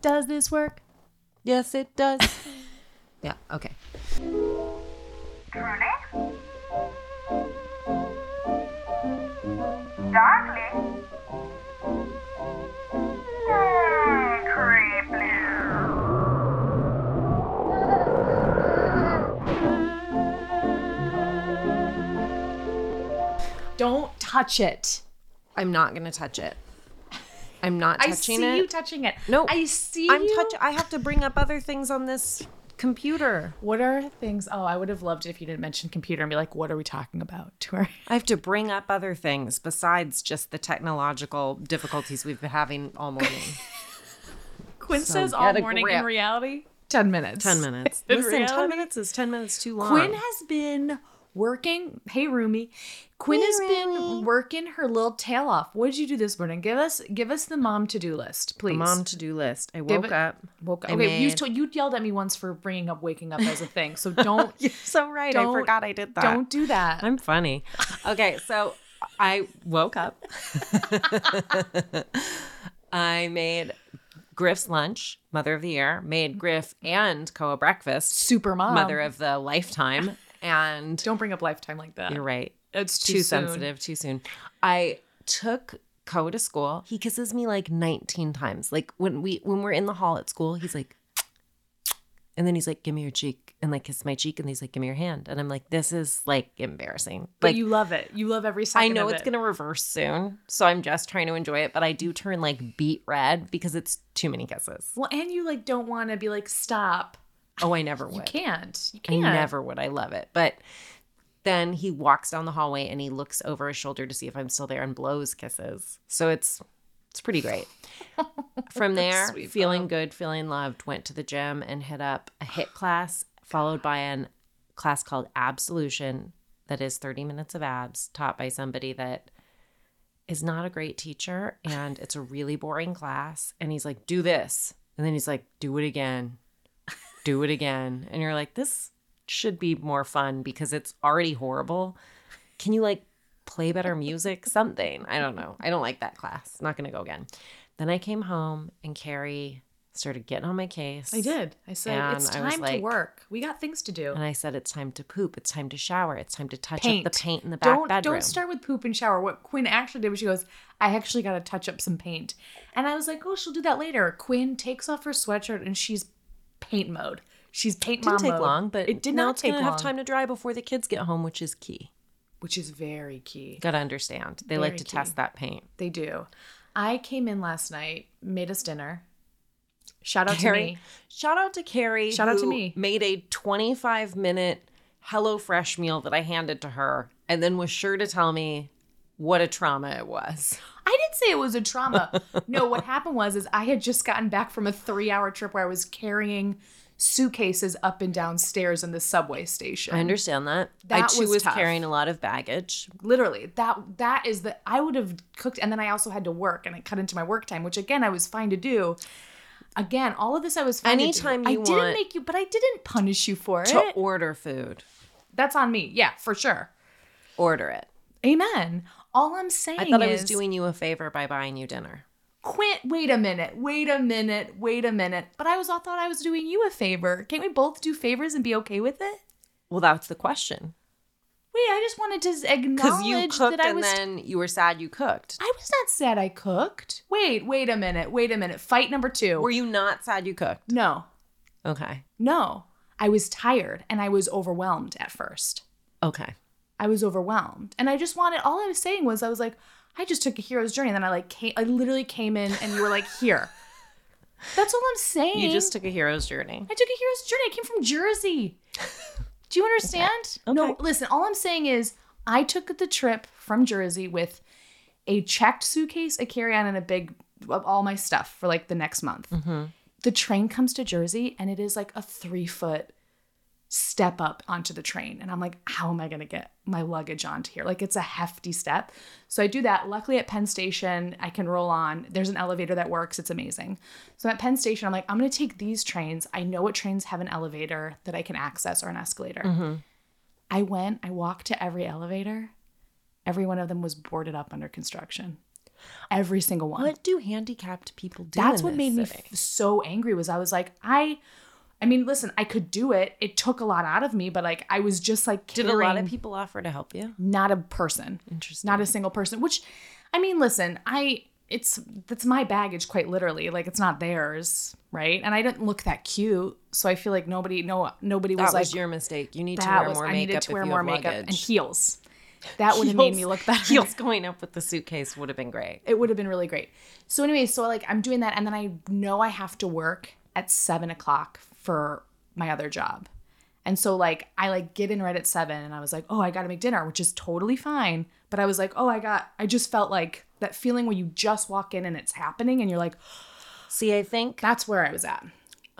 Does this work? Yes, it does. yeah, okay. Truly? Darkly? Mm, creepy. Don't touch it. I'm not going to touch it. I'm not touching it. I see it. you touching it. no, I see I'm you. touch. I have to bring up other things on this computer. What are things? Oh, I would have loved it if you didn't mention computer and be like, "What are we talking about?" To her. I have to bring up other things besides just the technological difficulties we've been having all morning. Quinn So says all morning. grip. In reality, ten minutes. 10 minutes. In Listen, 10 minutes is 10 minutes too long. Quinn has been working. Hey, Rumi. Quinn Hey, has been working her little tail off. What did you do this morning? Give us, give us the mom to do list, please. Mom to do list. I woke it- up. Woke up. I Okay, you told you yelled at me once for bringing up waking up as a thing. So don't You're so right. I forgot I did that. don't do that. I'm funny. Okay, so I woke up. I made Griff's lunch, mother of the year, made Griff and Koa breakfast, Super mom. mother of the lifetime. And Don't bring up lifetime like that. you're right. It's too, Too, sensitive, too soon. I took Koa to school. He kisses me like 19 times. Like when we when we're in the hall at school, he's like and then he's like, give me your cheek and like kiss my cheek. And he's like, give me your hand. And I'm like, this is like embarrassing. But Like you love it. You love every second. I know it's it. gonna reverse soon, so I'm just trying to enjoy it. But I do turn like beet red because it's too many kisses. Well, and you like don't want to be like stop. Oh, I never would. You can't. You can't. never would. I love it. But then he walks down the hallway and he looks over his shoulder to see if I'm still there and blows kisses. So it's it's pretty great. From there, Sweet feeling good, feeling loved, went to the gym and hit up a HIIT class, followed by an class called Absolution, that is 30 minutes of abs, taught by somebody that is not a great teacher and it's a really boring class. And he's like, do this. And then he's like, do it again. Do it again. And you're like, this should be more fun because it's already horrible. Can you like play better music? Something. I don't know. I don't like that class. Not going to go again. Then I came home and Kerry started getting on my case. I did. I said it's time to work. We got things to do. And I said, it's time to poop. It's time to shower. It's time to touch Paint. up the paint in the back don't bedroom. don't start with poop and shower. What Quinn actually did was she goes, I actually got to touch up some paint, and I was like, oh, she'll do that later. Quinn takes off her sweatshirt and she's paint mode. She's paint didn't mom take mode. long, but it did not take long, have time to dry before the kids get home, which is key. which is very key. Gotta understand. They like to key. test that paint. They do. I came in last night, made us dinner. Shout out to Kerry, me. shout out to Kerry. Shout out to me. Made a 25 minute HelloFresh meal that I handed to her, and then was sure to tell me what a trauma it was. I didn't say it was a trauma. no, what happened was is I had just gotten back from a three hour trip where I was carrying suitcases up and down stairs in the subway station. I understand that. I too was was, carrying a lot of baggage. Literally, that that is the I would have cooked and then I also had to work and it cut into my work time, which again I was fine to do. Again, all of this I was fine Anytime to do. you I didn't make you, but I didn't punish you for To it. To order food, That's on me. Yeah, for sure. order it. Amen. All I'm saying I thought I was doing you a favor by buying you dinner. Quint, wait a minute, wait a minute, wait a minute. But I was all thought I was doing you a favor. Can't we both do favors and be okay with it? Well, that's the question. Wait, I just wanted to Because you acknowledge cooked that I and was. then you were sad you cooked. I was not sad I cooked. Wait, wait a minute, wait a minute. Fight number two. Were you not sad you cooked? no, Okay. no. I was tired and I was overwhelmed at first. Okay. I was overwhelmed. And I just wanted all I was saying was I was like, I just took a hero's journey. And then I like came I literally came in and you were like, here. That's all I'm saying. You just took a hero's journey. I took a hero's journey. I came from Jersey. Do you understand? No, Okay. listen, all I'm saying is I took the trip from Jersey with a checked suitcase, a carry-on, and a big of all my stuff for like the next month. Mm-hmm. The train comes to Jersey and it is like a three foot step up onto the train. And I'm like, how am I going to get my luggage onto here? Like, it's a hefty step. So I do that. Luckily, at Penn Station, I can roll on. There's an elevator that works. It's amazing. So at Penn Station, I'm like, I'm going to take these trains. I know what trains have an elevator that I can access or an escalator. Mm-hmm. I went, I walked to every elevator. Every one of them was boarded up under construction. Every single one. What do handicapped people do? That's what made me f- so angry was I was like, I I mean, listen, I could do it. It took a lot out of me, but like I was just like Did a lot of people offer to help you? not a person. Interesting. Not a single person. Which I mean, listen, I it's that's my baggage quite literally. Like it's not theirs, right? And I didn't look that cute, so I feel like nobody no nobody was That like was your mistake. You need to wear was more I makeup needed to wear more makeup and heels. That would have made me look better. Heels going up with the suitcase would have been great. it would have been really great. So anyway, so like I'm doing that, and then I know I have to work at seven o'clock for my other job, and so like I like get in right at seven, and I was like, oh, I got to make dinner, which is totally fine. But I was like, oh, I got, I just felt like that feeling when you just walk in and it's happening, and you're like, See, I think that's where I was at.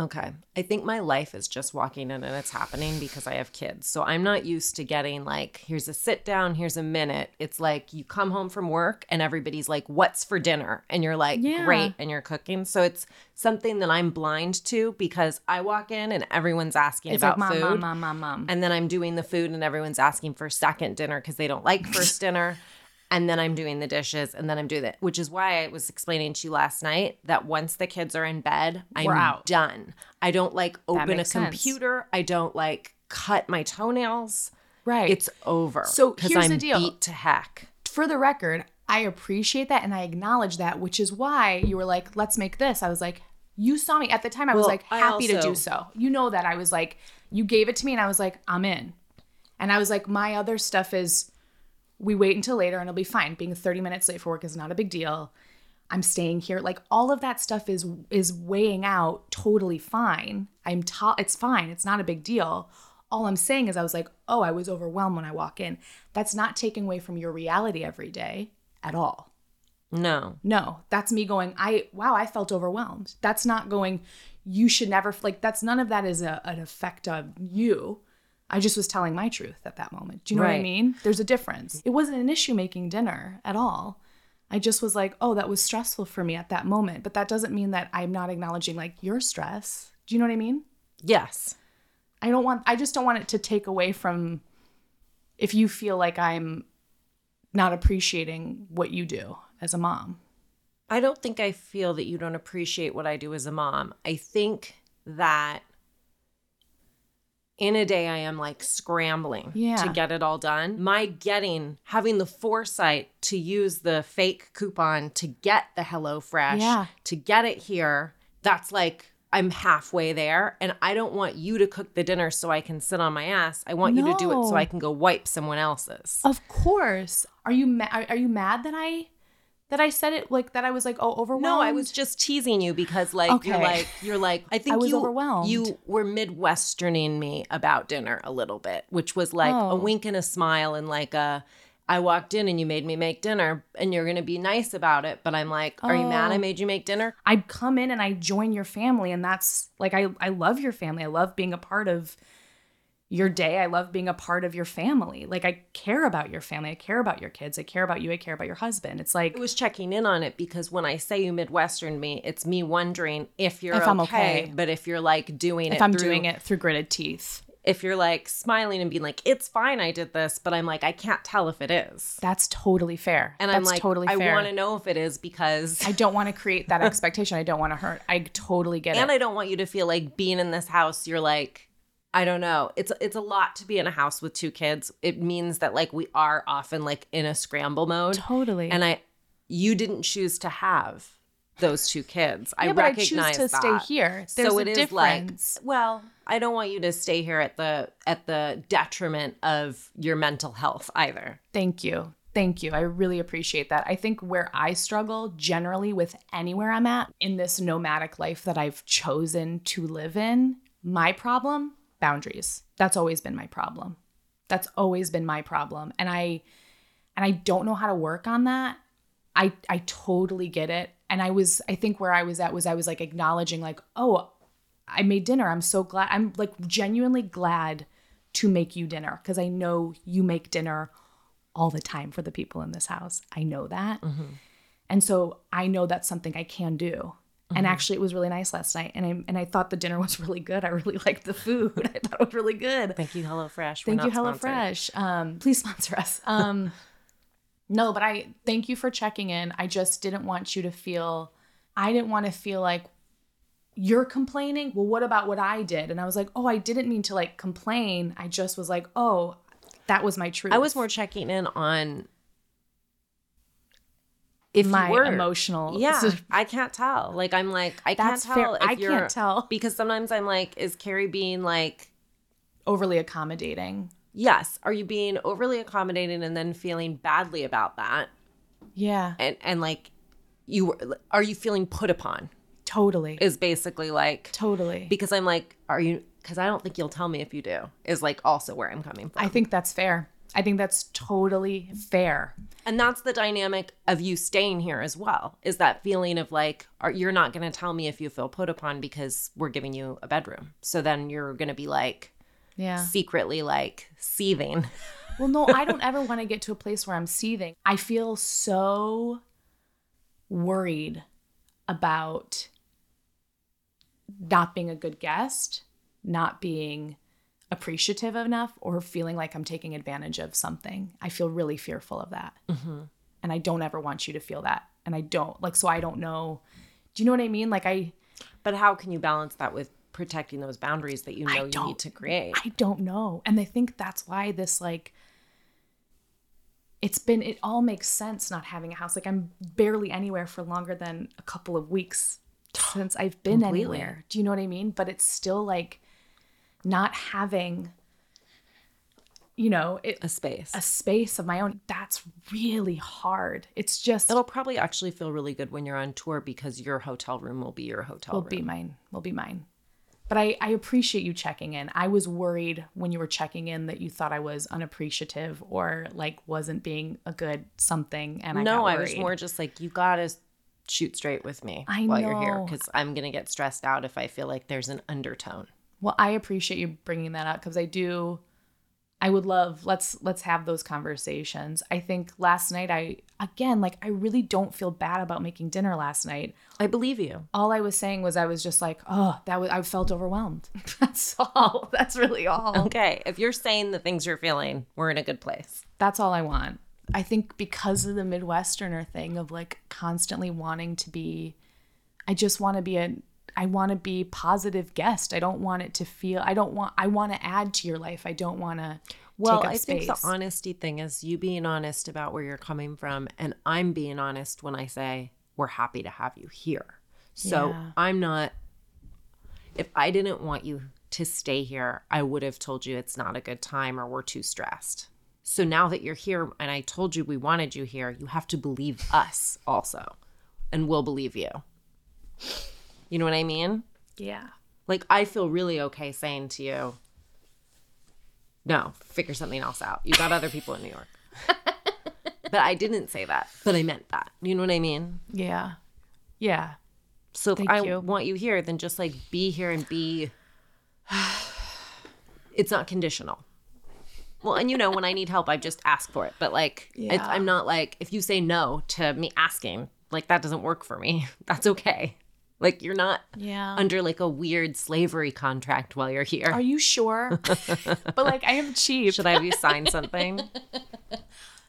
Okay. I think my life is just walking in and it's happening because I have kids. So I'm not used to getting like, here's a sit down, here's a minute. It's like you come home from work and everybody's like, what's for dinner? And you're like, Yeah. great. And you're cooking. So it's something that I'm blind to because I walk in and everyone's asking It's about like mom, food. mom, mom, mom, mom. And then I'm doing the food and everyone's asking for second dinner because they don't like first dinner. And then I'm doing the dishes and then I'm doing it, which is why I was explaining to you last night that once the kids are in bed, I'm out. done. I don't like open a makes sense. computer. I don't like cut my toenails. Right. It's over. So 'cause here's I'm the deal. beat to heck. for the record, I appreciate that and I acknowledge that, which is why you were like, let's make this. I was like, you saw me at the time. I was Well, like I happy to also- do so. You know that I was like, you gave it to me and I was like, I'm in. And I was like, my other stuff is we wait until later and it'll be fine. Being 30 minutes late for work is not a big deal. I'm staying here. Like all of that stuff is is weighing out totally fine. I'm ta- it's fine. It's not a big deal. All I'm saying is I was like, "Oh, I was overwhelmed when I walk in." That's not taking away from your reality every day at all. No. No, that's me going, "I wow, I felt overwhelmed." That's not going you should never like that's none of that is a, an effect of you. I just was telling my truth at that moment. Do you know what I mean? There's a difference. It wasn't an issue making dinner at all. I just was like, oh, that was stressful for me at that moment. But that doesn't mean that I'm not acknowledging like your stress. Do you know what I mean? Yes. I don't want, I just don't want it to take away from if you feel like I'm not appreciating what you do as a mom. I don't think I feel that you don't appreciate what I do as a mom. I think that in a day I am like scrambling Yeah. to get it all done. My getting having the foresight to use the fake coupon to get the Hello Fresh Yeah. to get it here, that's like I'm halfway there and I don't want you to cook the dinner so I can sit on my ass. I want you to do it so I can go wipe someone else's. Of course. Are you ma- are, are you mad that I that I said it like that I was like oh overwhelmed? No, I was just teasing you because like you're like you're like I think was you overwhelmed. you were midwesterning me about dinner a little bit, which was like Oh. a wink and a smile and like a I walked in and you made me make dinner and you're gonna be nice about it, but I'm like, are you mad I Oh. made you make dinner? I come in and I join your family and that's like I I love your family. I love being a part of your day. I love being a part of your family. Like I care about your family. I care about your kids. I care about you. I care about your husband. It's like I was checking in on it because when I say you midwestern me, it's me wondering if you're If I'm okay, okay. but if you're like doing it if I'm through- doing it through gritted teeth. if you're like smiling and being like, it's fine, I did this, but I'm like, I can't tell if it is. That's totally fair. And that's I'm like, totally I want to know if it is because I don't want to create that expectation. I don't want to hurt. I totally get and it. And I don't want you to feel like being in this house, you're like, I don't know. It's it's a lot to be in a house with two kids. It means that like we are often like in a scramble mode. totally. And I you didn't choose to have those two kids. I yeah, but I choose to that. stay here. There's so it is difference. like well, I don't want you to stay here at the at the detriment of your mental health either. Thank you. Thank you. I really appreciate that. I think where I struggle generally with anywhere I'm at in this nomadic life that I've chosen to live in, my problem, boundaries. That's always been my problem. That's always been my problem. And I and I don't know how to work on that. I I totally get it. And I was I think where I was at was I was like acknowledging like, "Oh, I made dinner. I'm so glad. I'm like genuinely glad to make you dinner because I know you make dinner all the time for the people in this house. I know that. Mm-hmm. And so I know that's something I can do. And actually it was really nice last night and I and I thought the dinner was really good. I really liked the food. I thought it was really good. Thank you, HelloFresh. Thank you. HelloFresh. Um please sponsor us. Um No, but I thank you for checking in. I just didn't want you to feel I didn't want to feel like you're complaining. Well, what about what I did? And I was like, "Oh, I didn't mean to like complain. I just was like, "Oh, that was my truth." I was more checking in on if you my were emotional. Yeah, I can't tell. Like I'm like I That's can't tell. If I can't tell. because sometimes I'm like, is Kerry being like, overly accommodating. yes, are you being overly accommodating and then feeling badly about that, Yeah, and and like, you were- are you feeling put upon? totally. Is basically like totally. because I'm like, are you? Because I don't think you'll tell me if you do. Is like also where I'm coming from. I think that's fair. I think that's totally fair. And that's the dynamic of you staying here as well. Is that feeling of like, are, you're not going to tell me if you feel put upon because we're giving you a bedroom. So then you're going to be like Yeah. secretly like seething. Well, no, I don't ever want to get to a place where I'm seething. I feel so worried about not being a good guest, not being appreciative enough, or feeling like I'm taking advantage of something. I feel really fearful of that. Mm-hmm. And I don't ever want you to feel that. And I don't, like, so I don't know. Do you know what I mean? Like, I. But how can you balance that with protecting those boundaries that you know you need to create? I don't know. And I think that's why this like it's been it all makes sense not having a house. Like I'm barely anywhere for longer than a couple of weeks since I've been Completely. anywhere. Do you know what I mean? But it's still like not having you know, it, a space. a space of my own. That's really hard. It's just It'll probably actually feel really good when you're on tour because your hotel room will be your hotel room will room. be mine. Will be mine. But I, I appreciate you checking in. I was worried when you were checking in that you thought I was unappreciative or like wasn't being a good something. And I no, I was more just like, you gotta shoot straight with me I while you're here because I'm gonna get stressed out if I feel like there's an undertone. Well, I appreciate you bringing that up because I do. I would love let's let's have those conversations. I think last night I again like I really don't feel bad about making dinner last night. I believe you. All I was saying was I was just like, oh, that was I felt overwhelmed. That's all. That's really all. Okay, if you're saying the things you're feeling, we're in a good place. That's all I want. I think because of the Midwesterner thing of like constantly wanting to be, I just want to be a, I want to be positive guest. I don't want it to feel, I don't want, I want to add to your life. I don't want to Well, I space. think the honesty thing is you being honest about where you're coming from, and I'm being honest when I say we're happy to have you here. So Yeah. I'm not. If I didn't want you to stay here, I would have told you it's not a good time or we're too stressed. So now that you're here and I told you we wanted you here, you have to believe us also, and we'll believe you. You know what I mean? yeah. Like I feel really okay saying to you, no, figure something else out. You got other people in New York. but I didn't say that, but I meant that. You know what I mean? Yeah. Yeah. So if Thank I you. want you here, then just like be here and be. It's not conditional. Well, and you know, when I need help, I just ask for it. But like, it's, Yeah. I'm not like, if you say no to me asking, like that doesn't work for me. That's okay. Like, you're not Yeah. under like a weird slavery contract while you're here. Are you sure? but like, I am cheap. Should I have you sign something?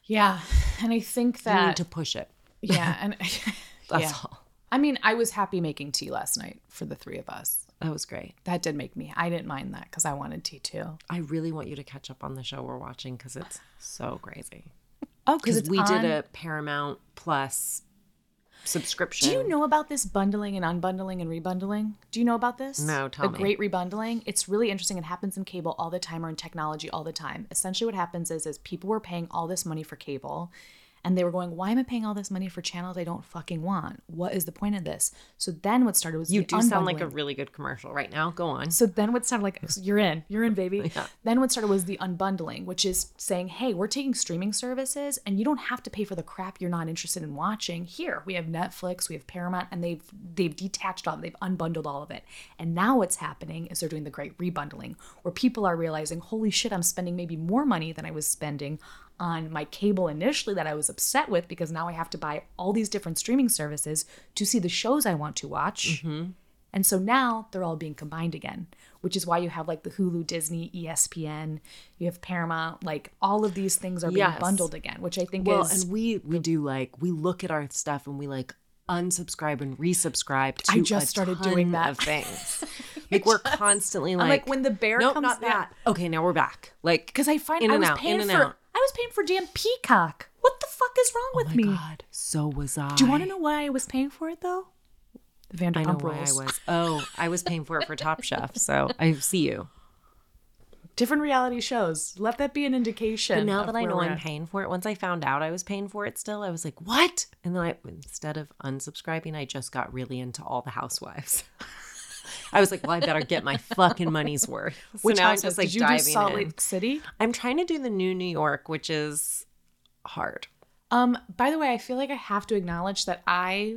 Yeah. And I think You that, need to push it. yeah. And That's yeah. all. I mean, I was happy making tea last night for the three of us. That was great. That did make me, I didn't mind that because I wanted tea too. I really want you to catch up on the show we're watching because it's so crazy. Oh, Because we did a Paramount Plus subscription. Do you know about this bundling and unbundling and rebundling? Do you know about this? No, tell the me. great rebundling. It's really interesting. It happens in cable all the time or in technology all the time. Essentially, what happens is, is people were paying all this money for cable, and they were going, "Why am I paying all this money for channels I don't fucking want? What is the point of this?" So then, what started was You do sound like a really good commercial right now. Go on. So then what started like you're in, you're in, baby. Then what started was the unbundling, which is saying, hey, we're taking streaming services and you don't have to pay for the crap you're not interested in watching. Here, we have Netflix, we have Paramount, and they've they've detached all, they've unbundled all of it. And now what's happening is they're doing the great rebundling, where people are realizing, holy shit, I'm spending maybe more money than I was spending on my cable initially that I was upset with because now I have to buy all these different streaming services to see the shows I want to watch mm-hmm. And so now they're all being combined again, which is why you have like the Hulu, Disney, ESPN, you have Paramount, like all of these things are being Yes. bundled again, which I think Well, is and we we do like we look at our stuff and we like unsubscribe and resubscribe to I just a started doing that. of things. like we're constantly like, I'm like when the bear nope, comes not that. Okay, now we're back. Like because I find in I and was out, paying in and for out. I was paying for damn Peacock. What the fuck is wrong oh with me? Oh my me? God, so was I. Do you want to know why I was paying for it though? The I know Vanderpump why I Rules. was. Oh, I was paying for it for Top Chef, so I see you. Different reality shows. Let that be an indication. But now that I know I'm at. paying for it, once I found out I was paying for it still, I was like, what? And then I, instead of unsubscribing, I just got really into all the housewives. I was like, well, I better get my fucking money's worth. So Which now I'm just like did you diving do Salt in. Lake City? I'm trying to do the new New York, which is hard. Um, by the way, I feel like I have to acknowledge that I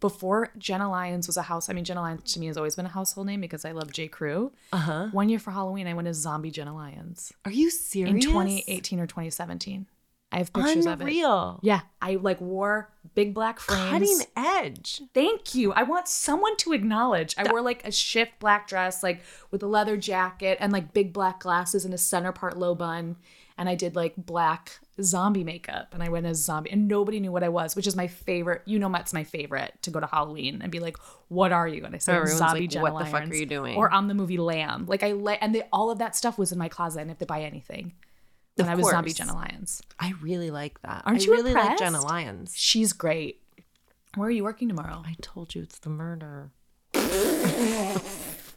before Jenna Lyons was a house. I mean, Jenna Lyons to me has always been a household name because I love J. Crew. Uh huh. One year for Halloween, I went as zombie Jenna Lyons Are you serious? in 2018 or 2017. I have pictures of it. Unreal. Yeah, I like wore big black frames. Cutting edge. Thank you. I want someone to acknowledge. I wore like a shift black dress, like with a leather jacket and like big black glasses and a center part low bun. And I did like black zombie makeup and I went as zombie and nobody knew what I was, which is my favorite. You know, that's my favorite to go to Halloween and be like, what are you? And I say, I'm Everyone's zombie like, Jenna "What the fuck are you doing? Or on the movie Lamb. Like I let, and they, all of that stuff was in my closet. I didn't have to buy anything when Of I was zombie. Jenna Lyons. I really like that. Aren't I you really like Jenna? Lyons. She's great. Where are you working tomorrow? I told you it's the murder.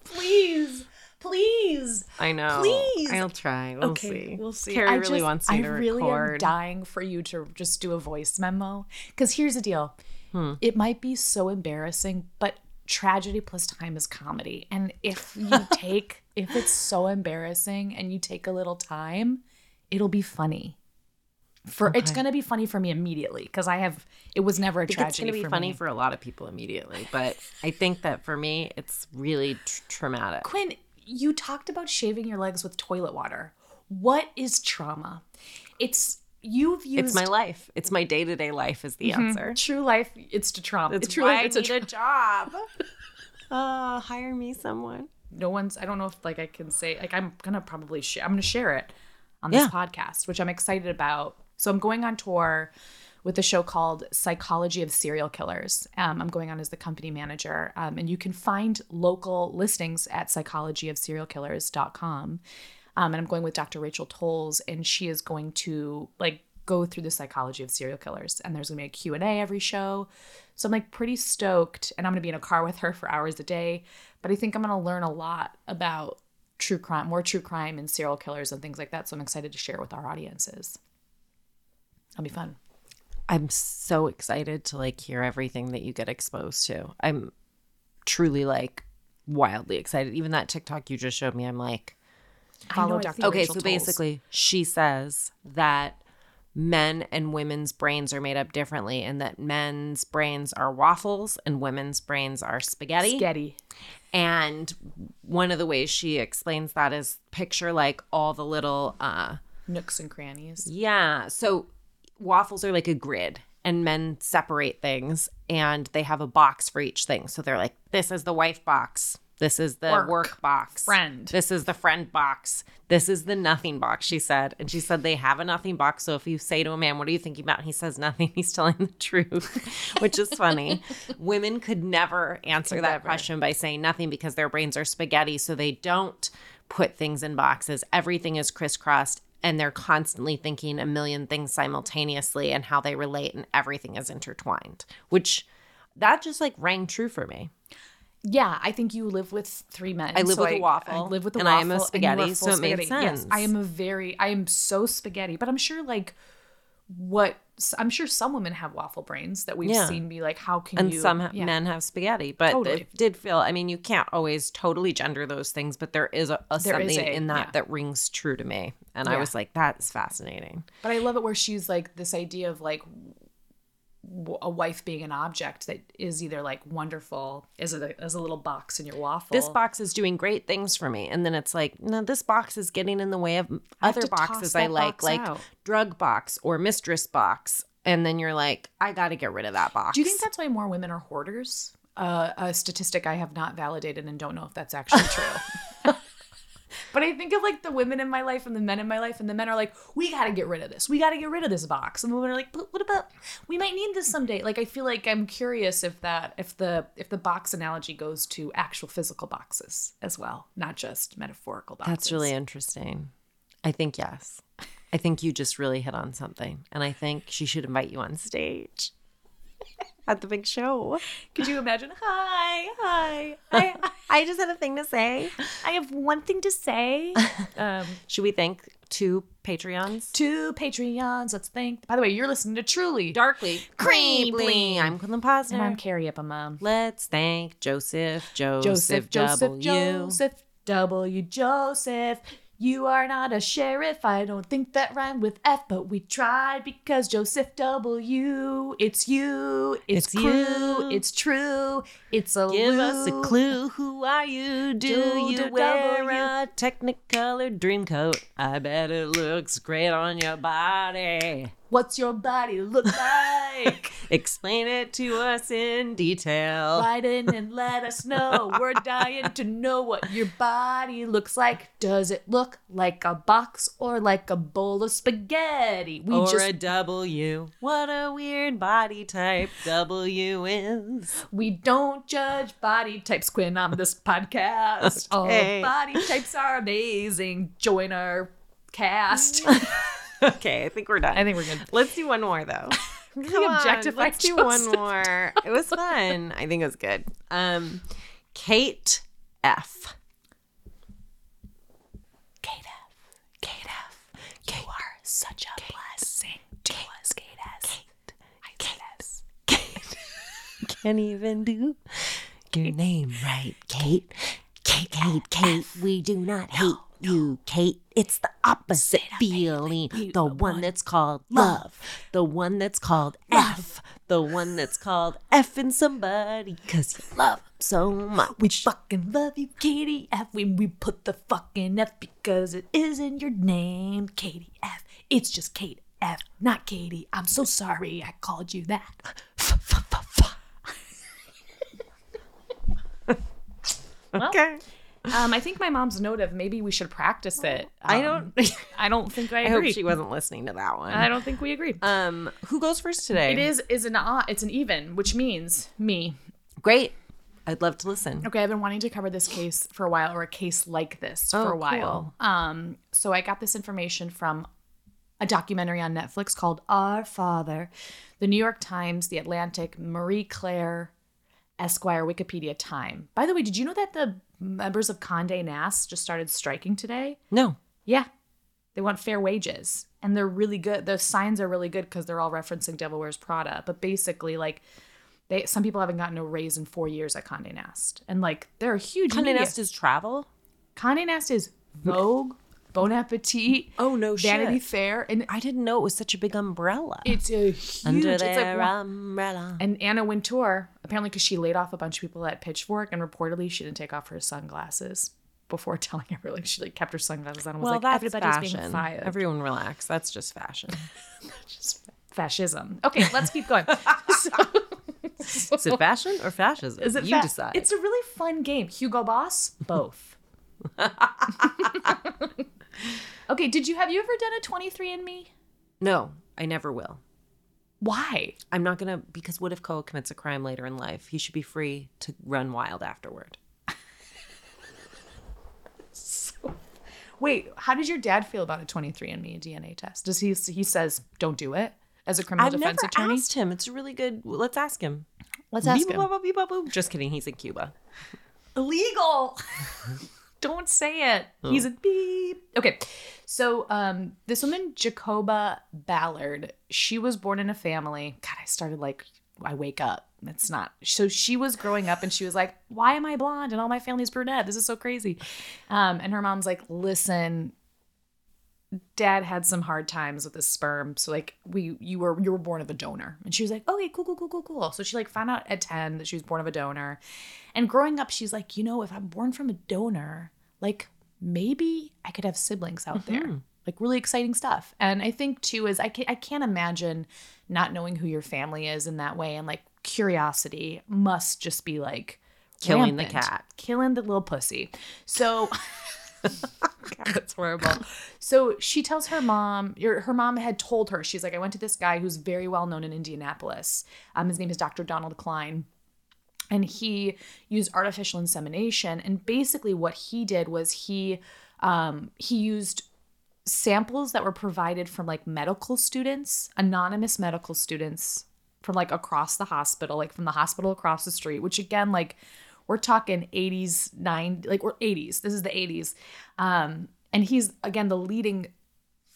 Please, please. I know. Please. I'll try. We'll okay, see. we'll see. Kerry I really just- wants me I to really record. am dying for you to just do a voice memo. Because here's the deal: Hmm. it might be so embarrassing, but tragedy plus time is comedy. And if you take, if it's so embarrassing and you take a little time, it'll be funny. For it's gonna be funny for me immediately because I have. It was never a I tragedy it's to be for funny me. for a lot of people immediately, but I think that for me, it's really tr- traumatic. Quinn, you talked about shaving your legs with toilet water. What is trauma? It's you've used It's my life. It's my day to day life is the answer. true life. It's to trauma. It's it's true life. I It's a need tra- a job. Uh, hire me someone. no one's. I don't know if like I can say like I'm gonna probably share. I'm gonna share it on this Yeah. podcast, which I'm excited about. So I'm going on tour with a show called Psychology of Serial Killers. Um, I'm going on as the company manager, um, and you can find local listings at psychologyofserialkillers.com. Um, and I'm going with Dr. Rachel Tolles, and she is going to like go through the psychology of serial killers. And there's gonna be a Q&A every show. So I'm like pretty stoked, and I'm gonna be in a car with her for hours a day. But I think I'm gonna learn a lot about true crime, more true crime and serial killers and things like that. So I'm excited to share with our audiences. That'll be fun. I'm so excited to like hear everything that you get exposed to. I'm truly like wildly excited. Even that TikTok you just showed me, I'm like, Follow Dr. okay, Rachel so Tolles. basically, she says that men and women's brains are made up differently, and that men's brains are waffles and women's brains are spaghetti. Sketty. And one of the ways she explains that is picture like all the little uh Nooks and crannies. yeah. So waffles are like a grid and men separate things and they have a box for each thing. So they're like, this is the wife box. This is the Work. work, box. Friend. This is the friend box. This is the nothing box, she said. And she said they have a nothing box. So if you say to a man, what are you thinking about? And he says nothing. He's telling the truth, which is funny. Women could never answer that never. question by saying nothing because their brains are spaghetti. So they don't put things in boxes. Everything is crisscrossed and they're constantly thinking a million things simultaneously and how they relate and everything is intertwined, which that just like rang true for me. Yeah, I think you live with three men. I live so with a I- waffle, I live with a and I waffle. am a spaghetti, so it spaghetti. Yes, sense. I am a very. I am so spaghetti, but I'm sure like what I'm sure some women have waffle brains that we've Yeah. seen be like, how can and you? And some ha- yeah. men have spaghetti but Totally. it did feel i mean you can't always totally gender those things but there is a, a There is something a- in that yeah. that rings true to me and i was like that's fascinating But I love it where she's like this idea of like a wife being an object that is either like wonderful as a as a little box in your waffle. this box is doing great things for me and then it's like no this box is getting in the way of other to boxes i like box like out. drug box or mistress box and then you're like i gotta get rid of that box Do you think that's why more women are hoarders uh, a statistic I have not validated and don't know if that's actually true. But I think of like the women in my life and the men in my life, and the men are like, we got to get rid of this. We got to get rid of this box. And the women are like, but what about we might need this someday? Like I feel like I'm curious if that if the if the box analogy goes to actual physical boxes as well, not just metaphorical boxes. That's really interesting. I think yes. I think you just really hit on something. And I think she should invite you on stage at the big show. Could you imagine? Hi, hi. I, I just had a thing to say. I have one thing to say. Um, Should we thank two Patreons? two Patreons. Let's thank. By the way, you're listening to Truly Darkly Creeply. I'm Quinlan Posner. and I'm Kerry Ipema. Let's thank Joseph, Joseph, Joseph, Joseph, W. Joseph, W. Joseph. You are not a sheriff. I don't think that rhymed with F, but we tried because Joseph W. It's you. It's, It's crew. you. It's true. It's a Give us a clue. Who are you? Do Do you wear a Technicolor dream coat? I bet it looks great on your body. What's your body look like? Explain it to us in detail. Write in and let us know. We're dying to know what your body looks like. Does it look like a box or like a bowl of spaghetti? We or just a W. What a weird body type W is. we don't judge body types, Quinn, on this podcast. Okay. All body types are amazing. Join our cast. Okay, I think we're done. I think we're good. Let's do one more though. Really Come on, let's do one more. It was fun. I think it was good. Um, Kate F. Kate F. Kate F. You are such a blessing to us, Kate S. Kate S. Can't even do your name right, Kate. Kate, Kate, Kate. We do not hate you, Kate. It's the opposite feeling. The one that's called love. The one that's called F. The one that's called effing somebody because you love 'em so much. We fucking love you, Katie F. When we put the fucking F because it isn't your name, Katie F. It's just Kate F, not Katie. I'm so sorry I called you that. Okay. Um, I think my mom's note of maybe we should practice it. I Um, don't. I don't think I I hope she wasn't listening to that one. I don't think we agree. Um, who goes first today? it is is an odd. It's an even, which means me. great. I'd love to listen. Okay, I've been wanting to cover this case for a while, or a case like this Oh, for a while. Um, so I got this information from a documentary on Netflix called Our Father, the New York Times, the Atlantic, Marie Claire, Esquire, Wikipedia, Time. By the way, did you know that the members of Condé Nast just started striking today? No. Yeah. They want fair wages. And they're really good. The signs are really good because they're all referencing Devil Wears Prada. But basically, like, they some people haven't gotten a raise in four years at Condé Nast. And like they're a huge Condé media- Nast is travel. Condé Nast is Vogue, Bon Appetit, Oh no, Vanity shit. Fair, and I didn't know it was such a big umbrella. it's a huge. Under it's like umbrella. and Anna Wintour, apparently because she laid off a bunch of people at Pitchfork, and reportedly she didn't take off her sunglasses before telling everyone. She like kept her sunglasses on. And was well, like, that's everybody's fashion. being fired. Everyone relax. That's just fashion. That's just fascism. Okay, let's keep going. is it fashion or fascism? Is it you fa- decide. It's a really fun game. Hugo Boss, both. okay, did you have you ever done a 23andMe? no, I never will. Why? I'm not gonna because what if Cole commits a crime later in life? He should be free to run wild afterward. so, Wait, how did your dad feel about a 23andMe DNA test? Does he he says don't do it as a criminal I've defense never attorney? asked him. It's a really good. Let's ask him. Let's ask Beep, him. boop, boop, boop, boop. Just kidding. He's in Cuba. Illegal. don't say it. He's a beep. Okay. So um this woman Jacoba Ballard, she was born in a family. God, I started like I wake up. It's not. So she was growing up and she was like, "Why am I blonde and all my family's brunette? This is so crazy." Um and her mom's like, "Listen, dad had some hard times with his sperm. So like we you were you were born of a donor. And she was like okay cool cool cool cool cool. So she like found out at 10 that she was born of a donor. And growing up she's like you know if i'm born from a donor like maybe i could have siblings out there. Mm-hmm. Like really exciting stuff. And i think too is i, can, I can't imagine not knowing who your family is in that way. And like curiosity must just be like Killing the cat. killing the little pussy. So That's horrible. So she tells her mom, your, her mom had told her, she's like, I went to this guy who's very well known in Indianapolis. Um, his name is Dr. Donald Cline. And he used artificial insemination. And basically, what he did was he um, he used samples that were provided from like medical students, anonymous medical students from like across the hospital, like from the hospital across the street, which again, like we're talking 80s, 9 like we're 80s. This is the 80s. Um, and he's again the leading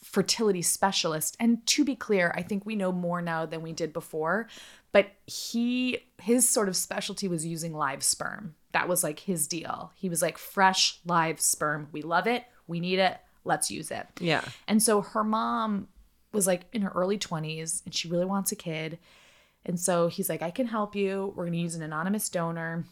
fertility specialist. And to be clear, I think we know more now than we did before, but he his sort of specialty was using live sperm. That was like his deal. He was like fresh live sperm. We love it. We need it. Let's use it. Yeah. And so her mom was like in her early 20s and she really wants a kid. And so he's like, I can help you. We're going to use an anonymous donor.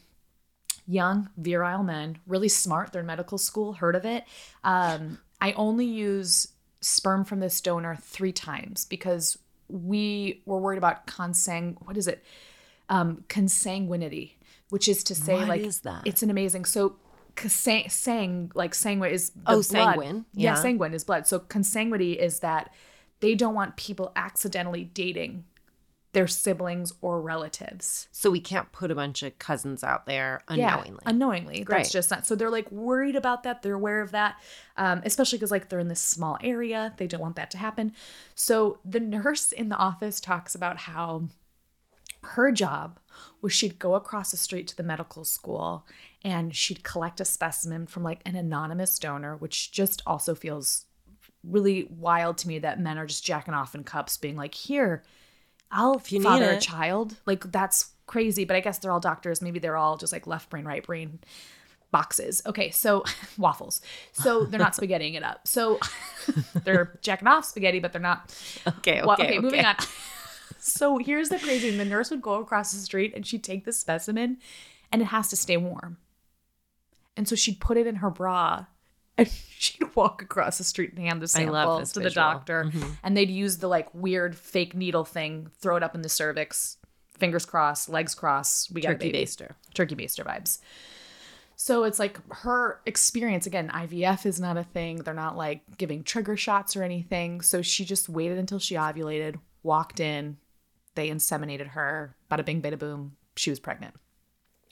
Young, virile men, really smart. They're in medical school, heard of it. Um, I only use sperm from this donor three times because we were worried about consang, what is it? Um, consanguinity, which is to say, What like, is that? it's an amazing. So, consang, sang, like sanguine is Oh, blood. sanguine. Yeah, Yeah. sanguine is blood. So consanguinity is that they don't want people accidentally dating their siblings or relatives. So we can't put a bunch of cousins out there unknowingly. Yeah, unknowingly. Great. That's just not. So they're like worried about that. They're aware of that, um, especially because like they're in this small area. They don't want that to happen. So the nurse in the office talks about how her job was she'd go across the street to the medical school and she'd collect a specimen from like an anonymous donor, which just also feels really wild to me that men are just jacking off in cups, being like, "Here, I'll you need father a child." Like that's crazy, but I guess they're all doctors. Maybe they're all just like left brain, right brain boxes. Okay, so waffles. So they're not spaghettiing it up. So they're jacking off spaghetti, but they're not okay, okay, well, okay, okay. moving on. so here's the crazy thing. The nurse would go across the street and she'd take the specimen and it has to stay warm. And so she'd put it in her bra and she'd walk across the street and hand the sample to the visual. doctor. Mm-hmm. And they'd use the like weird fake needle thing, throw it up in the cervix, fingers crossed, legs crossed. We got Turkey baster. Turkey baster vibes. So it's like her experience again, IVF is not a thing. They're not like giving trigger shots or anything. So she just waited until she ovulated, walked in, they inseminated her, bada bing, bada boom, she was pregnant.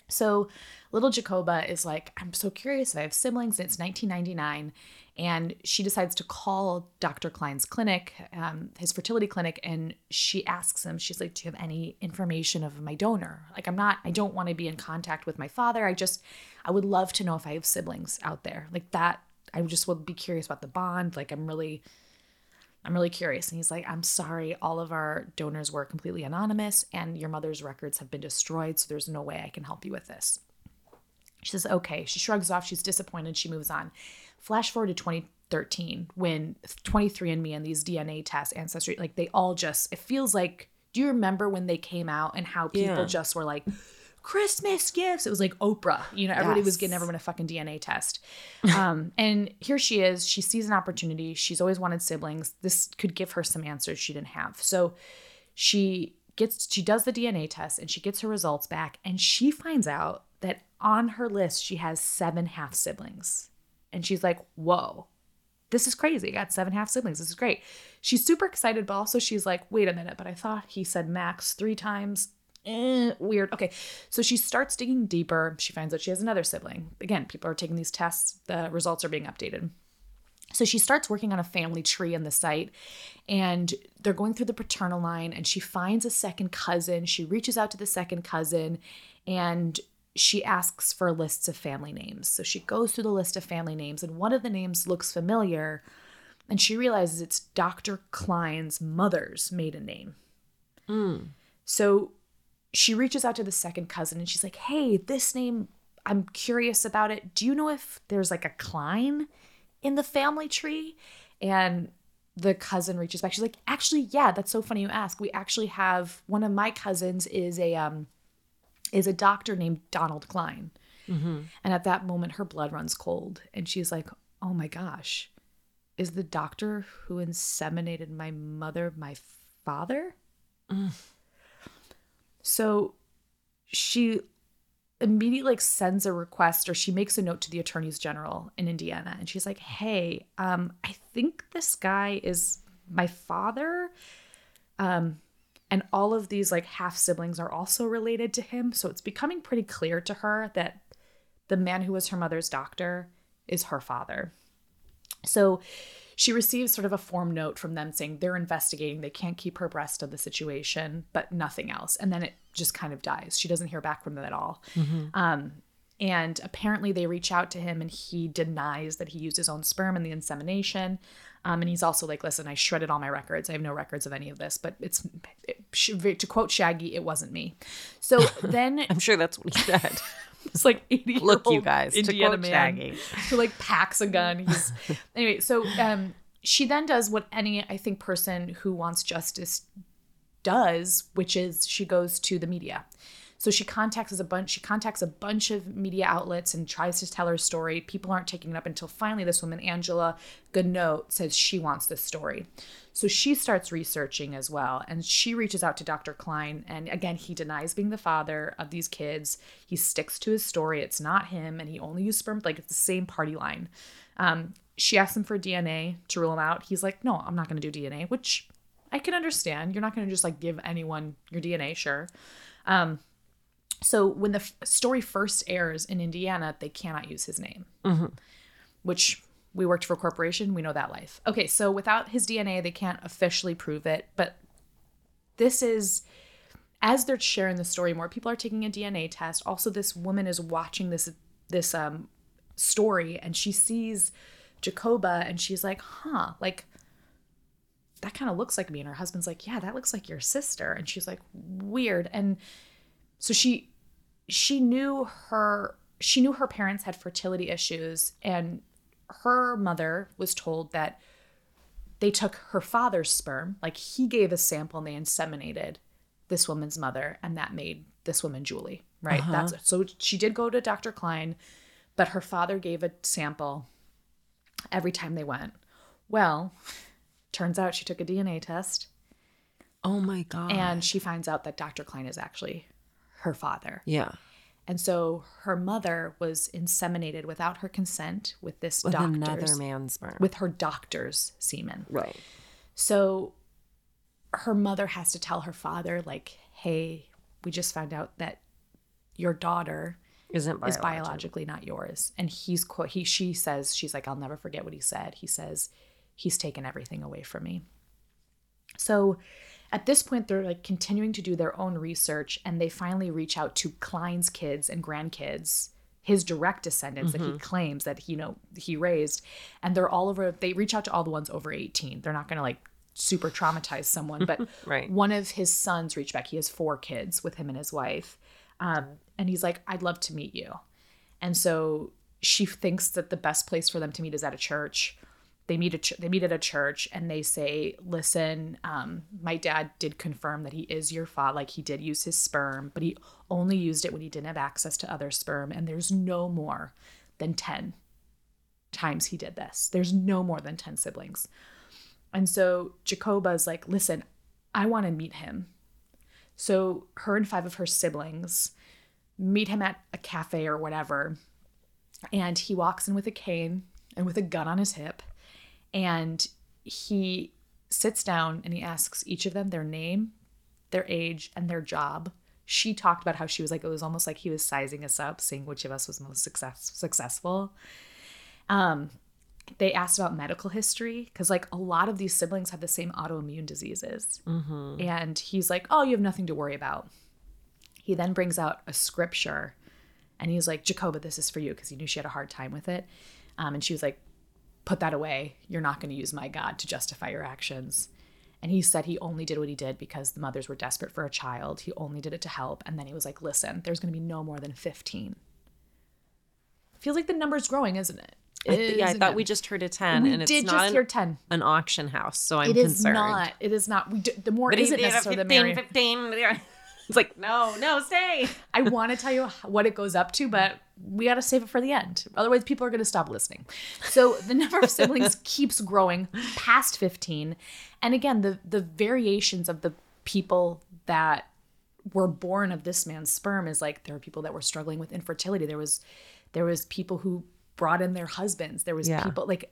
So little Jacoba is like, I'm so curious if I have siblings. It's 1999. And she decides to call Dr. Cline's clinic, um, his fertility clinic, and she asks him, she's like, Do you have any information of my donor? Like, I'm not, I don't want to be in contact with my father. I just, I would love to know if I have siblings out there. Like that, I just would be curious about the bond. Like, I'm really, I'm really curious. And he's like, I'm sorry, all of our donors were completely anonymous and your mother's records have been destroyed. So there's no way I can help you with this. She says, okay. She shrugs off. She's disappointed. She moves on. Flash forward to 2013 when 23andMe and these DNA tests, Ancestry, like they all just, it feels like, do you remember when they came out and how people Yeah. just were like, Christmas gifts. It was like Oprah. You know, everybody was getting everyone a fucking DNA test. Um, and here she is. She sees an opportunity. She's always wanted siblings. This could give her some answers she didn't have. So she gets she does the DNA test and she gets her results back and she finds out that on her list she has seven half siblings. And she's like, "Whoa. This is crazy. I got seven half siblings. This is great." She's super excited, but also she's like, "Wait a minute, but I thought he said max 3 times." Eh, weird. Okay. So she starts digging deeper. She finds out she has another sibling. Again, people are taking these tests, the results are being updated. So she starts working on a family tree in the site and they're going through the paternal line and she finds a second cousin. She reaches out to the second cousin and she asks for lists of family names. So she goes through the list of family names and one of the names looks familiar and she realizes it's Dr. Cline's mother's maiden name. So she reaches out to the second cousin and she's like, Hey, this name, I'm curious about it. Do you know if there's like a Cline in the family tree? And the cousin reaches back. She's like, Actually, yeah, that's so funny you ask. We actually have one of my cousins is a um is a doctor named Donald Cline. And at that moment, her blood runs cold. And she's like, Oh my gosh, is the doctor who inseminated my mother my father? So she immediately like sends a request or she makes a note to the attorneys general in Indiana and she's like, "Hey, um I think this guy is my father." Um and all of these like half siblings are also related to him, so it's becoming pretty clear to her that the man who was her mother's doctor is her father. So she receives sort of a form note from them saying they're investigating, they can't keep her abreast of the situation, but nothing else. And then it just kind of dies. She doesn't hear back from them at all. Um, and apparently they reach out to him and he denies that he used his own sperm in the insemination. Um, and he's also like, listen, I shredded all my records. I have no records of any of this, but it's, it, to quote Shaggy, it wasn't me. So then I'm sure that's what he said. it's like 80 Look, you guys, to Indiana quote man Shaggy. who like packs a gun. He's anyway. So um, she then does what any I think person who wants justice does, which is she goes to the media. So she contacts a bunch. She contacts a bunch of media outlets and tries to tell her story. People aren't taking it up until finally this woman Angela Goodnote says she wants this story. So she starts researching as well, and she reaches out to Dr. Cline. And again, he denies being the father of these kids. He sticks to his story. It's not him, and he only used sperm. Like it's the same party line. Um, she asks him for DNA to rule him out. He's like, "No, I'm not going to do DNA," which I can understand. You're not going to just like give anyone your DNA, sure. Um, so when the f- story first airs in Indiana, they cannot use his name, which we worked for a corporation. We know that life. Okay, so without his DNA, they can't officially prove it. But this is as they're sharing the story more, people are taking a DNA test. Also, this woman is watching this this um story and she sees Jacoba and she's like, huh, like that kind of looks like me. And her husband's like, yeah, that looks like your sister. And she's like, weird. And so she she knew her she knew her parents had fertility issues and her mother was told that they took her father's sperm like he gave a sample and they inseminated this woman's mother and that made this woman julie right? Uh-huh. That's so she did go to dr Cline but her father gave a sample every time they went. Well turns out she took a dna test. Oh my god. and she finds out that dr Cline is actually her father yeah. and so her mother was inseminated without her consent with this With doctor's another man's sperm. with her doctor's semen. right. So her mother has to tell her father like, "Hey, we just found out that your daughter Isn't is biologically not yours." And he's quote he she says she's like, "I'll never forget what he said." He says, "He's taken everything away from me." So at this point, they're like continuing to do their own research and they finally reach out to Cline's kids and grandkids, his direct descendants that he claims that he, you know he raised. And they're all over they reach out to all the ones over 18. They're not gonna like super traumatize someone, but Right. one of his sons reached back. He has four kids with him and his wife. Um, and he's like, I'd love to meet you. And so she thinks that the best place for them to meet is at a church. They meet a ch- they meet at a church and they say, "Listen, um, my dad did confirm that he is your father. Like he did use his sperm, but he only used it when he didn't have access to other sperm. And there's no more than ten times he did this. There's no more than ten siblings." And so Jacoba's like, "Listen, I want to meet him." So her and five of her siblings meet him at a cafe or whatever. And he walks in with a cane and with a gun on his hip. And he sits down and he asks each of them their name, their age, and their job. She talked about how she was like, it was almost like he was sizing us up, seeing which of us was most success- successful. Um, they asked about medical history because, like, a lot of these siblings have the same autoimmune diseases. And he's like, oh, you have nothing to worry about he then brings out a scripture and he's like jacoba this is for you because he knew she had a hard time with it um, and she was like put that away. You're not going to use my god to justify your actions. And he said he only did what he did because the mothers were desperate for a child. He only did it to help. And then he was like listen there's going to be no more than 15 feels like the number's growing isn't it? I th- yeah, I thought we just heard a 10 we and it's did not just an, hear 10 an auction house, so I'm It is concerned. not. It is not. We do, the more But isn't necessarily the 15, merrier. 15. It's like, no, no, stay. I want to tell you what it goes up to, but we got to save it for the end. Otherwise, people are going to stop listening. So the number of siblings keeps growing past 15. And again, the the variations of the people that were born of this man's sperm is like there are people that were struggling with infertility. There was there was people who brought in their husbands. There was Yeah. people like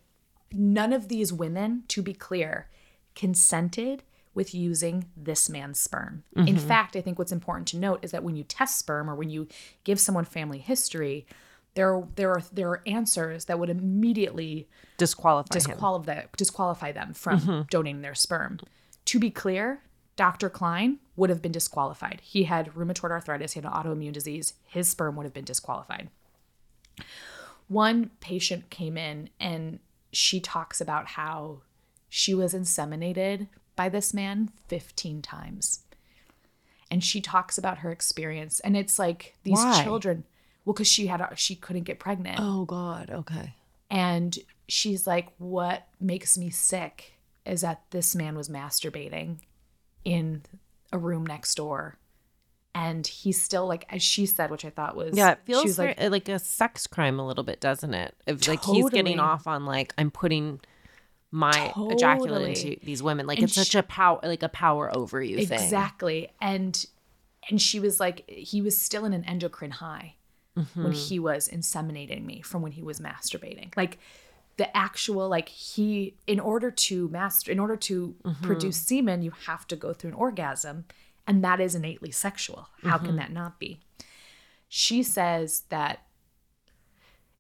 none of these women, to be clear, consented with using this man's sperm. In mm-hmm. fact, I think what's important to note is that when you test sperm or when you give someone family history, there there are there are answers that would immediately Disqualify him. disqualify disqualify them from mm-hmm. donating their sperm. To be clear, Dr. Cline would have been disqualified. He had rheumatoid arthritis, he had an autoimmune disease. His sperm would have been disqualified. One patient came in and she talks about how she was inseminated by this man 15 times. And she talks about her experience and it's like these Why? children well cuz she had a, she couldn't get pregnant oh God. Okay. and she's like what makes me sick is that this man was masturbating in a room next door and he's still like as she said which i thought was Yeah, it feels like, like a sex crime a little bit, doesn't it? If like he's getting off on like I'm putting my ejaculate Totally. into these women. Like And it's such a power like a power over you thing. exactly and and she was like he was still in an endocrine high Mm-hmm. when he was inseminating me from when he was masturbating like the actual like he in order to master in order to Mm-hmm. produce semen you have to go through an orgasm and that is innately sexual how Mm-hmm. can that not be she says that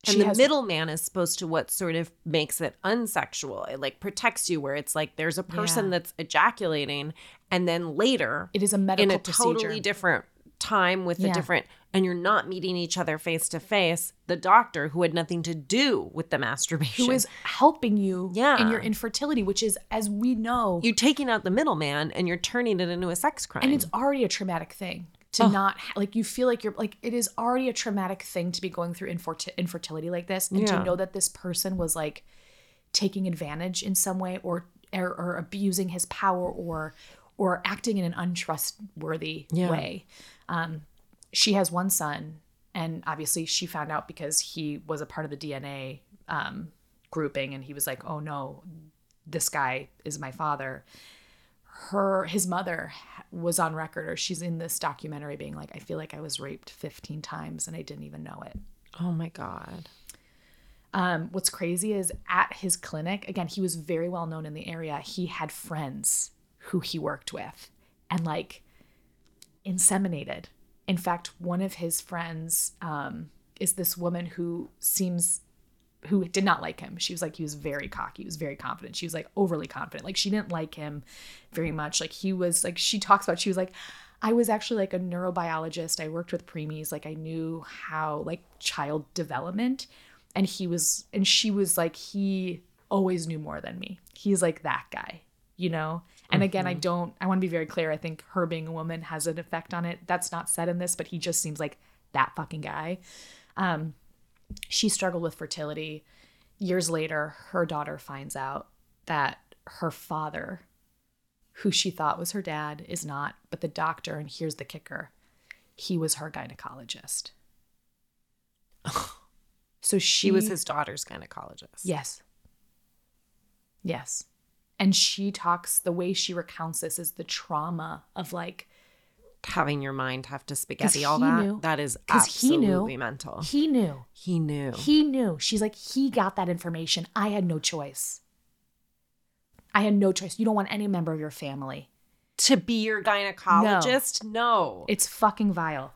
And she the has- middleman is supposed to what sort of makes it unsexual. It like protects you where it's like there's a person Yeah. that's ejaculating and then later it is a medical in a procedure totally different time with a different and you're not meeting each other face to face, the doctor who had nothing to do with the masturbation. who is helping you in Yeah. your infertility which is as we know you're taking out the middleman and you're turning it into a sex crime. and it's already a traumatic thing to not like you feel like you're like it is already a traumatic thing to be going through inferti- infertility like this and Yeah. to know that this person was like taking advantage in some way or or, or abusing his power or or acting in an untrustworthy Yeah. way um she has one son and obviously she found out because he was a part of the dna um grouping and he was like oh no this guy is my father her his mother was on record or she's in this documentary being like i feel like i was raped 15 times and i didn't even know it. Oh my god. um, what's crazy is at his clinic again he was very well known in the area. He had friends who he worked with and like inseminated. In fact one of his friends um, is this woman who seems who did not like him. She was like, he was very cocky. He was very confident. She was like overly confident. Like she didn't like him very much. Like he was like, she talks about, she was like, I was actually like a neurobiologist. I worked with preemies. Like I knew how like child development. And he was, and she was like, he always knew more than me. He's like that guy, you know? And again, I mm-hmm. don't, I want to be very clear. I think her being a woman has an effect on it. That's not said in this, but he just seems like that fucking guy um, she struggled with fertility. Years later, her daughter finds out that her father, who she thought was her dad, is not, but the doctor, and here's the kicker, he was her gynecologist. So she was his daughter's gynecologist. Yes. Yes. And she talks, the way she recounts this is the trauma of like, Having your mind have to spaghetti all that. knew- that is 'cause he absolutely knew- mental. he knew. He knew. He knew. She's like, he got that information. I had no choice. I had no choice. You don't want any member of your family. to be your gynecologist? No. It's fucking vile.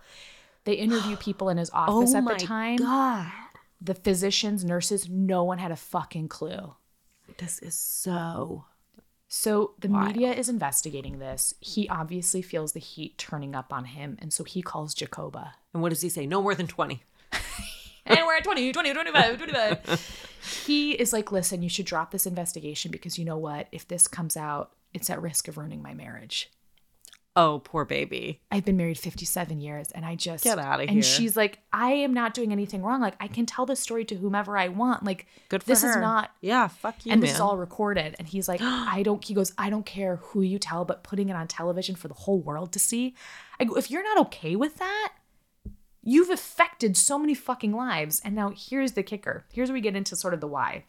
They interview people in his office at the oh time. Oh God. The physicians, nurses, no one had a fucking clue. This is so So the Wild. media is investigating this. He obviously feels the heat turning up on him. And so he calls Jacoba. And what does he say? No more than 20. and we're at 20, 20, 25, 25. he is like, listen, you should drop this investigation because you know what? If this comes out, it's at risk of ruining my marriage. Oh, poor baby. I've been married 57 years and I just Get out of here. And she's like, I am not doing anything wrong. Like I can tell this story to whomever I want. Like Good for this is not Yeah, fuck you, and man. this is all recorded. And he's like, I don't he goes, I don't care who you tell, but putting it on television for the whole world to see. I go, if you're not okay with that, you've affected so many fucking lives. And now here's the kicker. Here's where we get into sort of the why.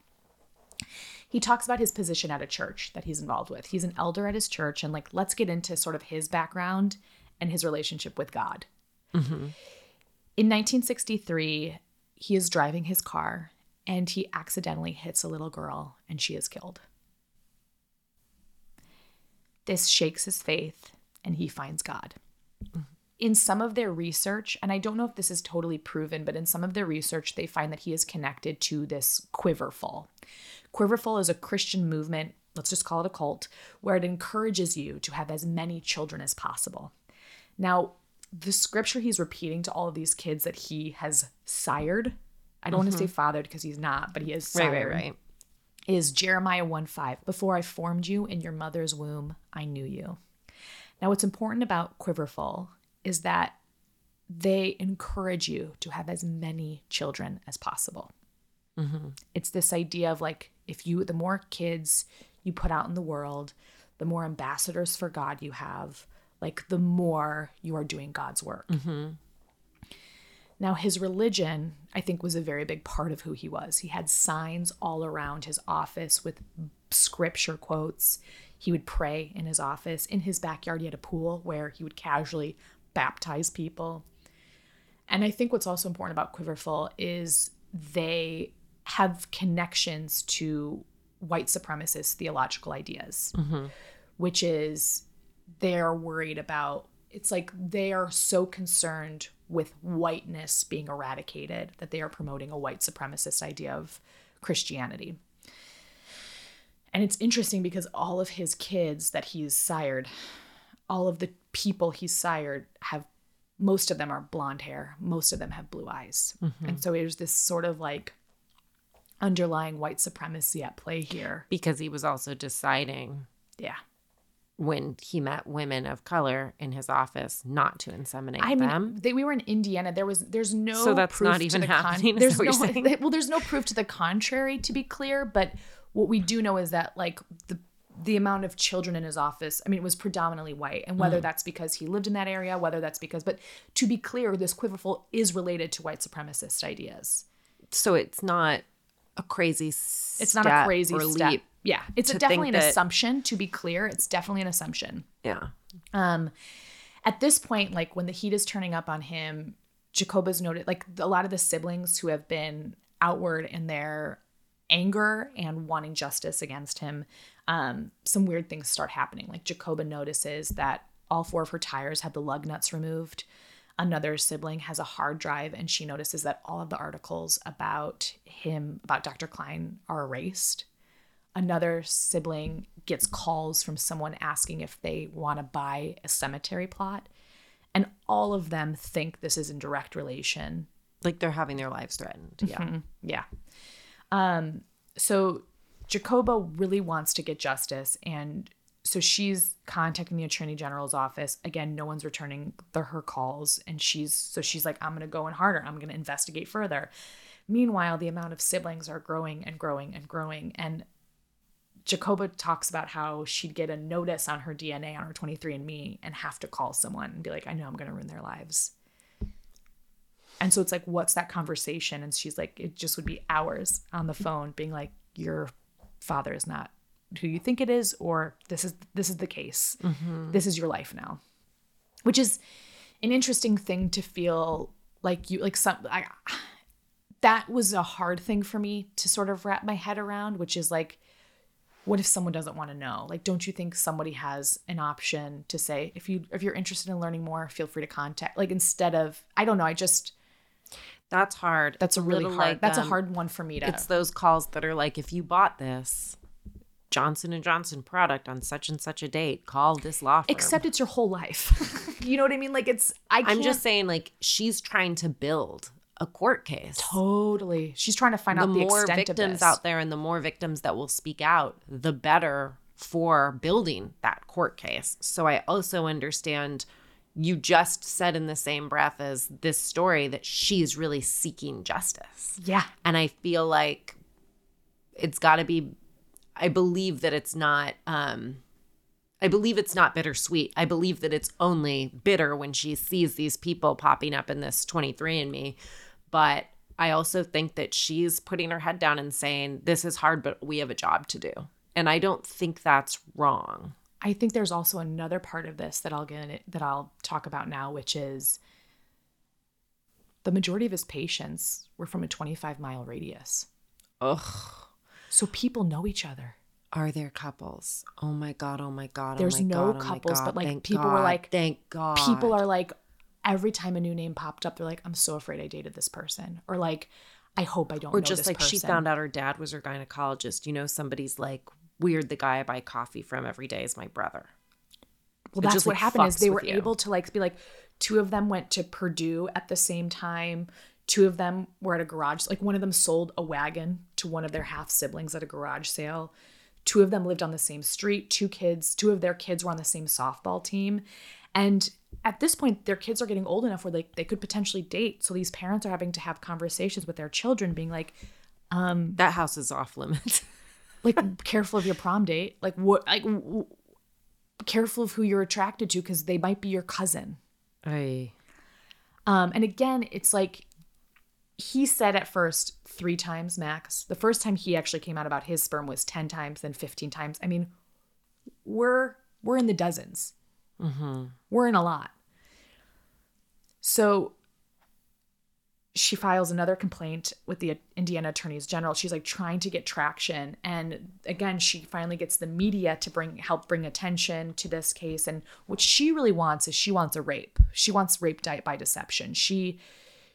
He talks about his position at a church that he's involved with. He's an elder at his church, and like, let's get into sort of his background and his relationship with God. Mm-hmm. In 1963, he is driving his car and he accidentally hits a little girl and she is killed. This shakes his faith and he finds God. Mm-hmm. In some of their research, and I don't know if this is totally proven, but in some of their research, they find that he is connected to this Quiverful. Quiverful is a Christian movement, let's just call it a cult, where it encourages you to have as many children as possible. Now, the scripture he's repeating to all of these kids that he has sired, I don't want to say mm-hmm. fathered because he's not, but he is Right, sired, right, right. is Jeremiah 1 5. Before I formed you in your mother's womb, I knew you. Now, what's important about Quiverful is that they encourage you to have as many children as possible. Mm-hmm. It's this idea of like, if you, the more kids you put out in the world, the more ambassadors for God you have, like, the more you are doing God's work. Mm-hmm. Now, his religion, I think, was a very big part of who he was. He had signs all around his office with scripture quotes. He would pray in his office. In his backyard, he had a pool where he would casually baptize people. And I think what's also important about Quiverful is they have connections to white supremacist theological ideas, mm-hmm. which is they're worried about it's like they are so concerned with whiteness being eradicated that they are promoting a white supremacist idea of Christianity. And it's interesting because all of his kids that he's sired, all of the people he's sired have most of them are blonde hair, most of them have blue eyes. Mm-hmm. And so there's this sort of like underlying white supremacy at play here. Because he was also deciding Yeah. when he met women of color in his office not to inseminate I mean, them. they, we were in Indiana. There was, there's no. So that's not even the happening, is there's no, what you're saying? well, there's no proof to the contrary, to be clear. But what we do know is that like the the amount of children in his office, I mean, it was predominantly white, and Mm. whether that's because he lived in that area, whether that's because, but to be clear, this quiverful is related to white supremacist ideas. So it's not a crazy It's not a crazy or step. leap. Yeah, it's a definitely an that- assumption. To be clear, it's definitely an assumption. Yeah. Um, at this point, like when the heat is turning up on him, Jacoba's noted like a lot of the siblings who have been outward in their anger and wanting justice against him, um, some weird things start happening. Like Jacoba notices that all four of her tires have the lug nuts removed. Another sibling has a hard drive, and she notices that all of the articles about him, about Dr. Cline, are erased another sibling gets calls from someone asking if they want to buy a cemetery plot and all of them think this is in direct relation Like they're having their lives threatened. Yeah. yeah um so jacoba really wants to get justice and so she's contacting the attorney general's office again no one's returning the, her calls and she's so she's like i'm gonna go in harder i'm gonna investigate further meanwhile the amount of siblings are growing and growing and growing and Jacoba talks about how she'd get a notice on her DNA on her 23andMe and have to call someone and be like, I know I'm going to ruin their lives. And so it's like, what's that conversation? And she's like, it just would be hours on the phone being like, your father is not who you think it is, or this is this is the case. Mm-hmm. This is your life now. Which is an interesting thing to feel like you like some I that was a hard thing for me to sort of wrap my head around, which is like, what if someone doesn't want to know? Like, don't you think somebody has an option to say, if you if you're interested in learning more, feel free to contact. Like instead of, I don't know, I just That's hard. that's a really hard. like, that's a um, hard one for me to. It's those calls that are like, if you bought this Johnson and Johnson product on such and such a date, call this law firm. except it's your whole life. you know what I mean? Like it's I. Can't, I'm just saying, like, she's trying to build a court case. totally. She's trying to find the out the more extent of victims out there and the more victims that will speak out, the better for building that court case. So I also understand you just said in the same breath as this story that she's really seeking justice. Yeah. And I feel like it's got to be I believe that it's not um I believe it's not bittersweet. I believe that it's only bitter when she sees these people popping up in this 23andMe. But I also think that she's putting her head down and saying, This is hard, but we have a job to do. And I don't think that's wrong. I think there's also another part of this that I'll get in- that I'll talk about now, which is the majority of his patients were from a 25 mile radius. Ugh. So people know each other. Are there couples? Oh my god! Oh my god! Oh there's oh my no god, oh couples, God, but, like, thank people were like- thank God. People are like, every time a new name popped up, they're like, I'm so afraid I dated this person. Or like, I hope I don't or just like she found out her dad was her gynecologist. You know, somebody's like weird. The guy I buy coffee from every day is my brother. Well, It that's just, what like, happened is they were you. able to like be like two of them went to Purdue at the same time. Two of them were at a garage. Like one of them sold a wagon to one of their half siblings at a garage sale. Two of them lived on the same street. Two kids, two of their kids were on the same softball team. And at this point, their kids are getting old enough where like they could potentially date. So these parents are having to have conversations with their children, being like, um, That house is off limits. like careful of your prom date. Like what? Like w- careful of who you're attracted to because they might be your cousin. I Um, and again, it's like he said at first three times max. The first time he actually came out about his sperm was ten times, then fifteen times. I mean, we're we're in the dozens. mm-hmm. We're in a lot. So she files another complaint with the Indiana Attorneys General. She's like trying to get traction, and again, she finally gets the media to bring help bring attention to this case. And what she really wants is she wants a rape. She wants rape by deception. She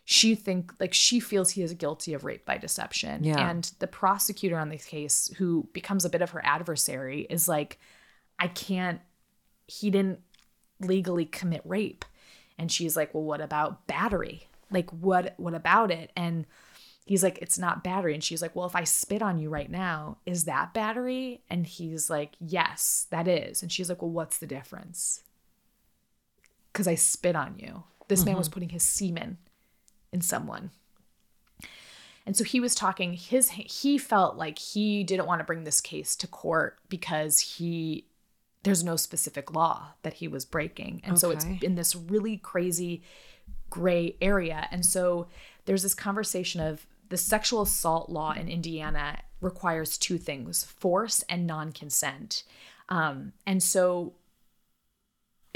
she think like she feels he is guilty of rape by deception. Yeah. And the prosecutor on this case, who becomes a bit of her adversary, is like, I can't. He didn't legally commit rape. And she's like, "Well, what about battery? Like what what about it?" And he's like, "It's not battery." And she's like, "Well, if I spit on you right now, is that battery?" And he's like, "Yes, that is." And she's like, "Well, what's the difference?" Cuz I spit on you. This man was mm-hmm. putting his semen in someone. And so he was talking his he felt like he didn't want to bring this case to court because he there's no specific law that he was breaking. And so it's Okay. in this really crazy gray area. And so there's this conversation of the sexual assault law in Indiana requires two things force and non consent. Um, and so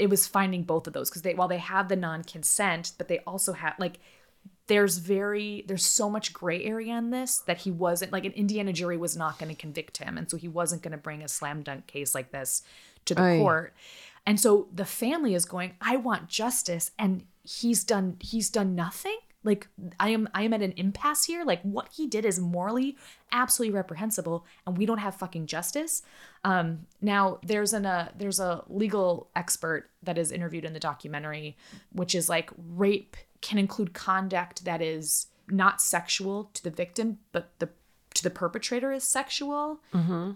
it was finding both of those because they while they have the non-consent but they also have like there's very there's so much gray area in this that he wasn't like an indiana jury was not going to convict him and so he wasn't going to bring a slam dunk case like this to the Aye. court and so the family is going i want justice and he's done he's done nothing? Like i am i am at an impasse here. Like what he did is morally absolutely reprehensible and we don't have fucking justice. Um now there's an uh, there's a legal expert that is interviewed in the documentary which is like rape can include conduct that is not sexual to the victim but the to the perpetrator is sexual.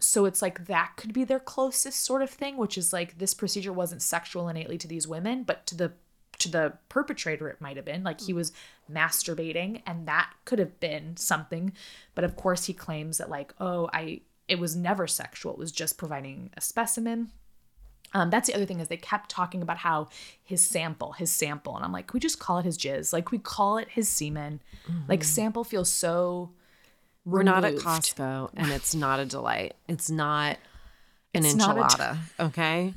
So it's like that could be their closest sort of thing which is like this procedure wasn't sexual innately to these women but to the the perpetrator it might have been like he was masturbating and that could have been something but of course he claims that like oh i it was never sexual it was just providing a specimen um, that's the other thing is they kept talking about how his sample, his sample, and I'm like, we just call it his jizz? Like we call it his semen. Like sample feels so. We're not at. Costco and it's not a delight. It's not an It's not a d- enchilada, okay?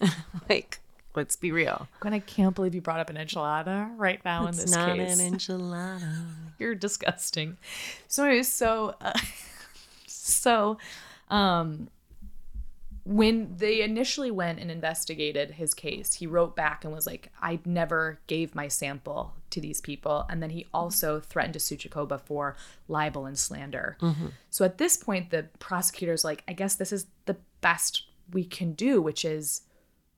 like, let's be real. And I can't believe you brought up an enchilada right now in It's this not case. an enchilada. You're disgusting. So anyways, so uh, so um when they initially went and investigated his case, he wrote back and was like, I never gave my sample to these people. And then he also threatened to sue Jacoba for libel and slander. So at this point, the prosecutor's like, I guess this is the best we can do, which is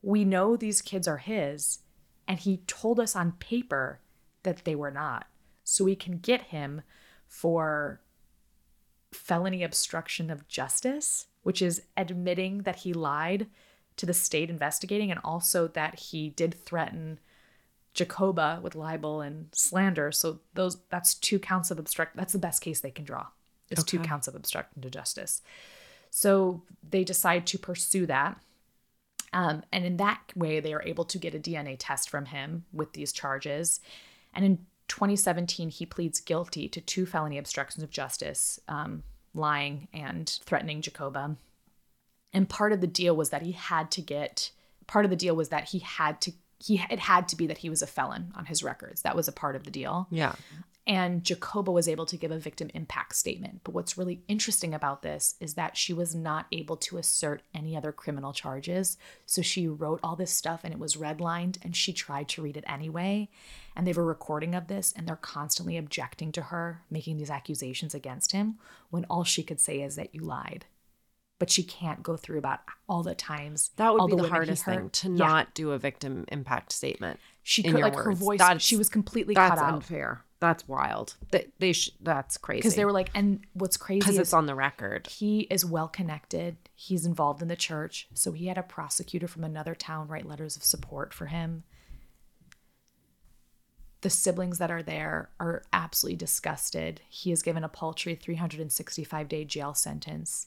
we know these kids are his. And he told us on paper that they were not. So we can get him for felony obstruction of justice, which is admitting that he lied to the state investigating and also that he did threaten Jacoba with libel and slander. So those that's two counts of obstruct that's the best case they can draw. Is two counts of obstruction to justice. So they decide to pursue that. Um, and in that way, they are able to get a DNA test from him with these charges. And in 2017, he pleads guilty to two felony obstructions of justice, um, lying and threatening Jacoba. And part of the deal was that he had to get part of the deal was that he had to he it had to be that he was a felon on his records. That was a part of the deal. Yeah. And Jacoba was able to give a victim impact statement. But what's really interesting about this is that she was not able to assert any other criminal charges. So she wrote all this stuff and it was redlined and she tried to read it anyway. And they have a recording of this and they're constantly objecting to her making these accusations against him when all she could say is that you lied. But she can't go through about all the times. That would be the women he hardest thing to Yeah. not do a victim impact statement. She could like her voice. That's- she was completely That's cut out unfair. That's wild. They, they sh- that's crazy. because they were like, and what's crazy because it's on the record. he is well connected. He's involved in the church, so he had a prosecutor from another town write letters of support for him. The siblings that are there are absolutely disgusted. He is given a paltry 365 day jail sentence.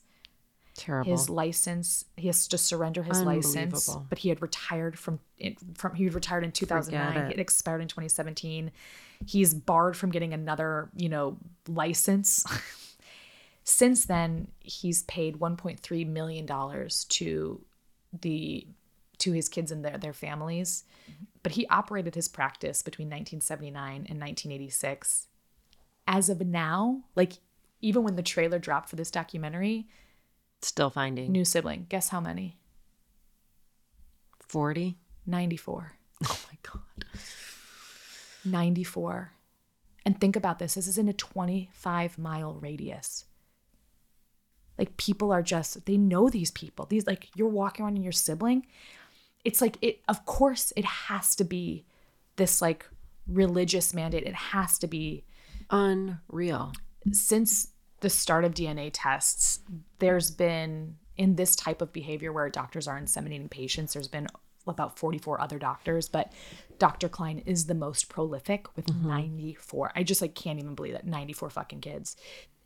Terrible. His license, he has to surrender his license, but he had retired from from he had retired in 2009. it. It expired in 2017. He's barred from getting another, you know, license. Since then, he's paid 1.3 million dollars to the to his kids and their their families. But he operated his practice between 1979 and 1986. As of now, like even when the trailer dropped for this documentary, Still finding new sibling. Guess how many? 40. 94. Oh my God. 94. And think about this this is in a 25 mile radius. Like people are just, they know these people. These, like, you're walking around in your sibling. It's like, it, of course, it has to be this, like, religious mandate. It has to be Unreal. since the start of DNA tests, there's been in this type of behavior where doctors are inseminating patients, there's been about 44 other doctors, but Dr. Cline is the most prolific with 94. I just like can't even believe that 94 fucking kids.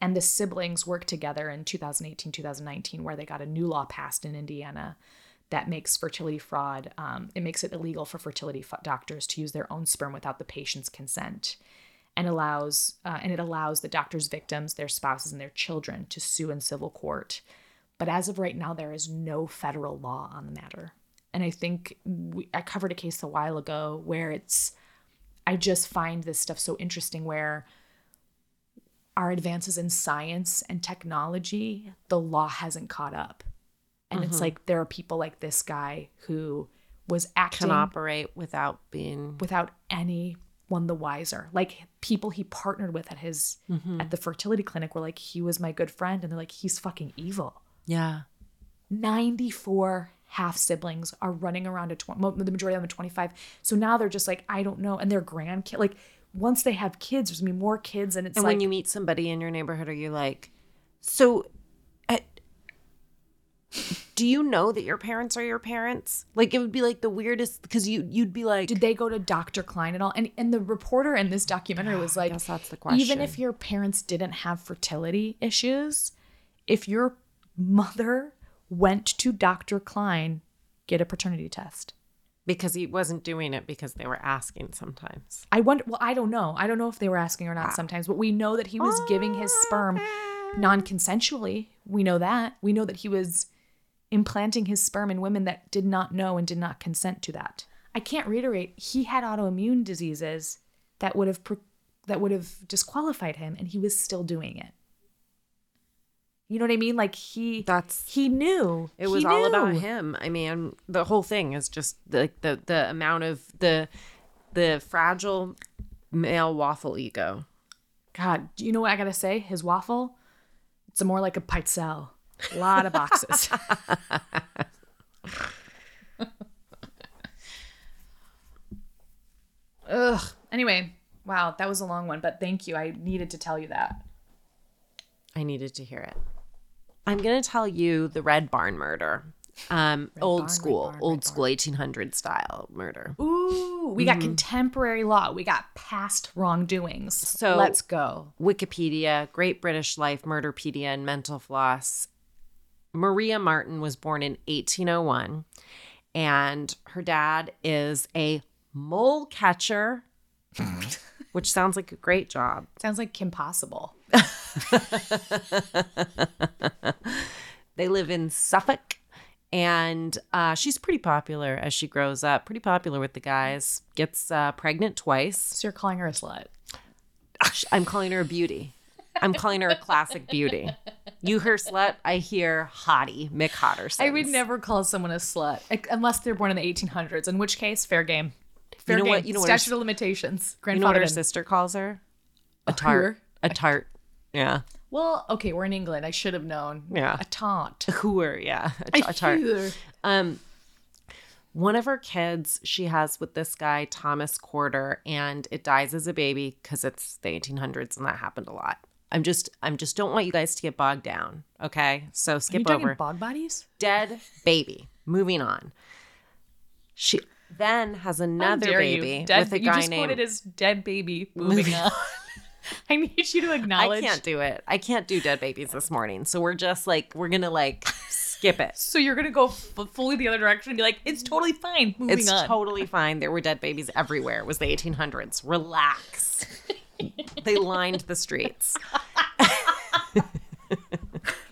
And the siblings worked together in 2018, 2019, where they got a new law passed in Indiana that makes fertility fraud, um, it makes it illegal for fertility f- doctors to use their own sperm without the patient's consent and allows uh, and it allows the doctor's victims, their spouses, and their children to sue in civil court. But as of right now, there is no federal law on the matter. And I think we, I covered a case a while ago where it's I just find this stuff so interesting where our advances in science and technology, the law hasn't caught up. And it's mm-hmm. like there are people like this guy who was acting Can operate without being. without anyone the wiser. Like people he partnered with at his mm-hmm. at the fertility clinic were like, he was my good friend, and they're like, he's fucking evil. Yeah. 94 half siblings are running around at 20, the majority of them are 25. So now they're just like, I don't know. And their grandkid, like once they have kids, there's gonna be more kids. And it's And like, when you meet somebody in your neighborhood, are you like, so, uh, do you know that your parents are your parents? Like it would be like the weirdest because you you'd be like, did they go to Dr. Cline at all? And and the reporter in this documentary was like, that's the question. Even if your parents didn't have fertility issues, if your mother went to Dr. Cline, get a paternity test. because he wasn't doing it because they were asking sometimes. I wonder. Well, I don't know. I don't know if they were asking or not ah. sometimes, but we know that he was giving his sperm non-consensually. We know that. We know that he was implanting his sperm in women that did not know and did not consent to that. I can't reiterate. He had autoimmune diseases that would have pre- that would have disqualified him, and he was still doing it. You know what I mean? Like he That's he knew. It was all about him. I mean, the whole thing is just the the the amount of the the fragile male waffle ego. God, do you know what I gotta say? His waffle, it's more like a pizzelle. A lot of boxes. Ugh. Anyway, wow, that was a long one, but thank you. I needed to tell you that. I needed to hear it. I'm gonna tell you the Red Barn murder. Um, old Barn, school, Barn, old school 1800 style murder. Ooh, we got contemporary law. We got past wrongdoings. So- let's go. Wikipedia, Great British Life, Murderpedia, and Mental Floss. Maria Marten was born in 1801, and her dad is a mole catcher, which sounds like a great job. Sounds like Kim Possible. They live in Suffolk. And uh, she's pretty popular as she grows up, pretty popular with the guys. Gets uh, pregnant twice. So you're calling her a slut. I'm calling her a beauty. I'm calling her a classic beauty. You hear slut, I hear hottie, Mick Hodderson. I would never call someone a slut unless they're born in the 1800s, in which case, fair game. Fair you know game. what- you know what her Statute of limitations. You know what Grandfather. her sister calls her? A tart. A tart. Yeah. well, okay, we're in England. I should have known. Yeah. A taunt. A hooer, yeah. A, ta- a tart. Um, one of her kids she has with this guy Thomas Corder, and it dies as a baby because it's the 1800s and that happened a lot. I'm just, I'm just don't want you guys to get bogged down. Okay, so Are you skip over bog bodies? dead baby. Moving on. She then has another baby you? Dead, with a you guy just named. quoted as dead baby. Moving on. I need you to acknowledge. I can't do it. I can't do dead babies this morning. So we're just like we're gonna like skip it. So you're gonna go f- fully the other direction and be like, it's totally fine. Moving It's on. totally fine. There were dead babies everywhere. It was the 1800s. Relax. they lined the streets.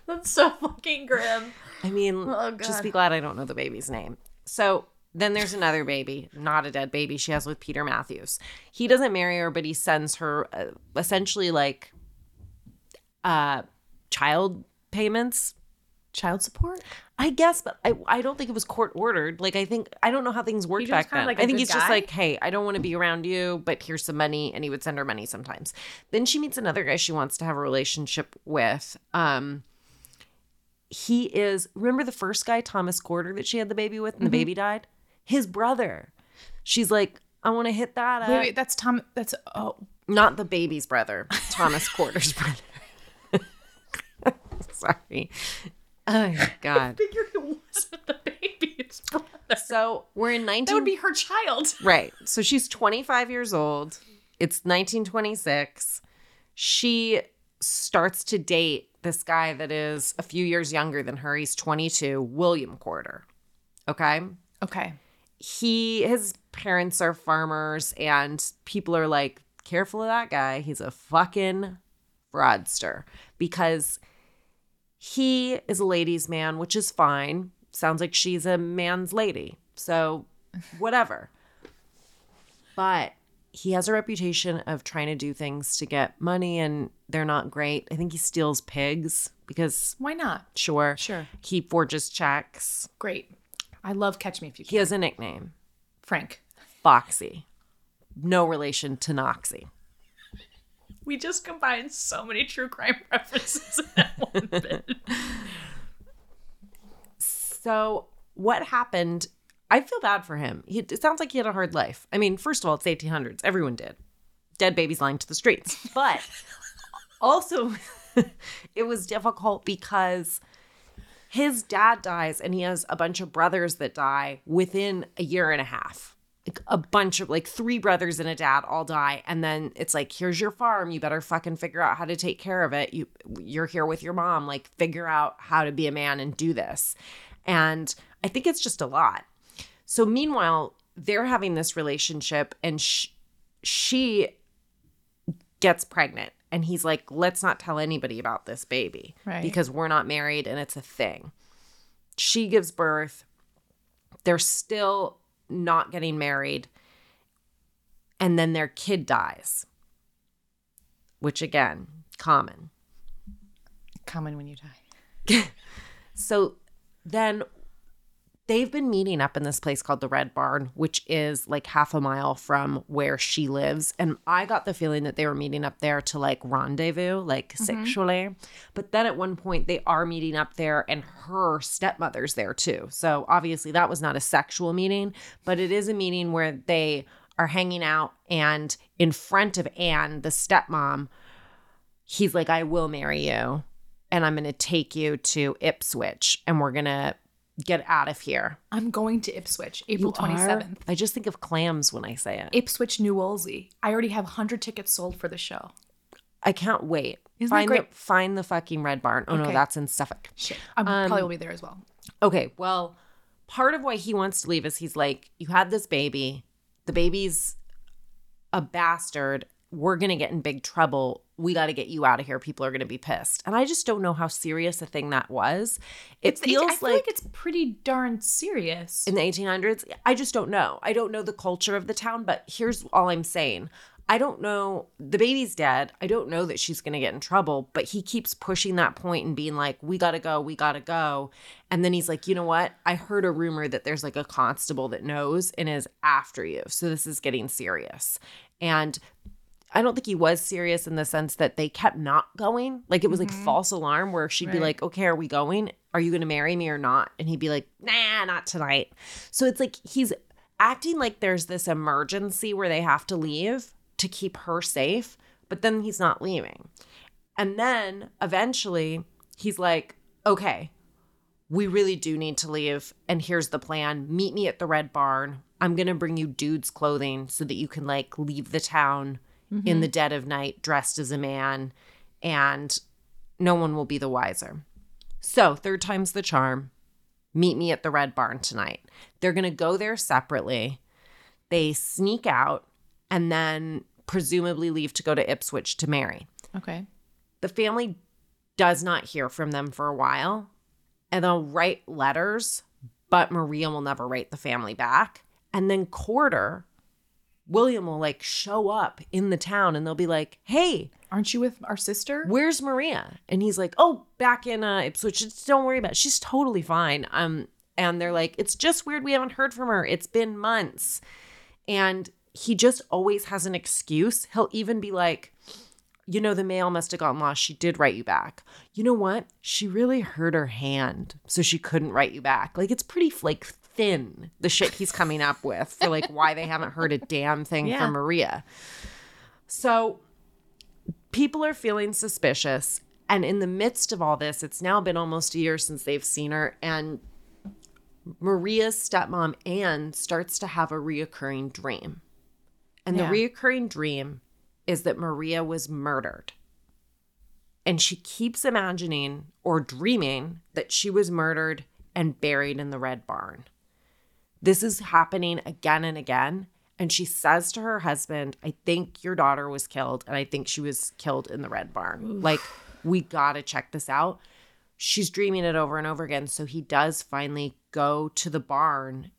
That's so fucking grim. I mean, Oh, just be glad I don't know the baby's name. So then there's another baby, not a dead baby, she has with Peter Matthews. He doesn't marry her, but he sends her uh, essentially like uh child payments. Child support? I guess, but I, I don't think it was court ordered. Like I think I don't know how things worked back then. like I think he's just like, hey, I don't want to be around you, but here's some money, and he would send her money sometimes. Then she meets another guy she wants to have a relationship with. Um, he is remember the first guy, Thomas Corder, that she had the baby with, and the baby died. His brother. She's like, I want to hit that. Wait, wait, that's Tom. That's oh, Not the baby's brother, Thomas Corder's brother. Sorry. Oh my god. figured it wasn't the baby's brother. So we're in 19 That would be her child. Right. So she's 25 years old. It's 1926. She starts to date this guy that is a few years younger than her. He's 22, William Corder. Okay. Okay. He his parents are farmers and people are like careful of that guy. He's a fucking fraudster because he is a ladies man, which is fine. Sounds like she's a man's lady. So, whatever. But he has a reputation of trying to do things to get money and they're not great. I think he steals pigs because Why not? sure, Sure. he forges checks. Great. I love Catch Me If You Can. He has a nickname, Frank. Foxy. No relation to Knoxy. We just combined so many true crime references in that one bit. So what happened? I feel bad for him. He, it sounds like he had a hard life. I mean, first of all, it's 1800s. Everyone did. Dead babies lying to the streets. But also, it was difficult because his dad dies and he has a bunch of brothers that die within a year and a half. Like a bunch of like three brothers and a dad all die. And then it's like here's your farm. You better fucking figure out how to take care of it. You you're here with your mom. Like figure out how to be a man and do this. And i think it's just a lot. So meanwhile they're having this relationship and sh- she gets pregnant and he's like let's not tell anybody about this baby Right. because we're not married and it's a thing she gives birth they're still not getting married and then their kid dies which again common Common when you die. so then they've been meeting up in this place called the Red Barn, which is like half a mile from where she lives. And I got the feeling that they were meeting up there to like rendezvous, like mm-hmm. sexually. But then at one point, they are meeting up there, and her stepmother's there too. So obviously, that was not a sexual meeting, but it is a meeting where they are hanging out. And in front of Anne, the stepmom, he's like, I will marry you and I'm going to take you to Ipswich and we're going to get out of here. I'm going to Ipswich, April You are? 27th. I just think of clams when I say it. Ipswich, New Wolsey. I already have 100 tickets sold for the show. I can't wait. Isn't that find great? the find the fucking red barn. Oh no, that's in Suffolk. Shit. I probably um, will be there as well. Okay, well, part of why he wants to leave is he's like, you had this baby. The baby's a bastard. We're going to get in big trouble we got to get you out of here. People are going to be pissed. And I just don't know how serious a thing that was. It It's, feels I feel like, it's pretty darn serious. in the 1800s i just don't know i don't know the culture of the town but here's all i'm saying i don't know the baby's dead i don't know that she's going to get in trouble but he keeps pushing that point and being like we gotta go we gotta go and then he's like you know what i heard a rumor that there's like a constable that knows and is after you so this is getting serious and I don't think he was serious in the sense that they kept not going. Like it was like mm-hmm. false alarm where she'd be like, "Okay, are we going? Are you going to marry me or not?" And he'd be like, "Nah, not tonight." So it's like he's acting like there's this emergency where they have to leave to keep her safe, but then he's not leaving. And then eventually he's like, "Okay, we really do need to leave and here's the plan. Meet me at the Red Barn. I'm going to bring you dude's clothing so that you can like leave the town in mm-hmm. the dead of night dressed as a man and no one will be the wiser. So, third time's the charm. Meet me at the Red Barn tonight. They're going to go there separately. They sneak out and then presumably leave to go to Ipswich to marry. okay. The family does not hear from them for a while and they'll write letters, but Maria will never write the family back. And then Corder, William will like show up in the town and they'll be like, hey, Aren't you with our sister? where's Maria? And he's like, oh, back in uh, Ipswich. Just Don't worry about it. She's totally fine. Um, and they're like, it's just weird we haven't heard from her. It's been months. And he just always has an excuse. He'll even be like, you know, the mail must have gotten lost. She did write you back. You know what? She really hurt her hand, so she couldn't write you back. Like it's pretty like thin the shit he's coming up with for like why they haven't heard a damn thing Yeah. from Maria. So people are feeling suspicious. And in the midst of all this, it's now been almost a year since they've seen her. And Maria's stepmom, Anne, starts to have a reoccurring dream. And Yeah. the reoccurring dream is that Maria was murdered. And she keeps imagining or dreaming that she was murdered and buried in the Red Barn. This is happening again and again. And she says to her husband, I think your daughter was killed, and I think she was killed in the Red Barn. Like, we gotta check this out. She's dreaming it over and over again. So he does finally go to the barn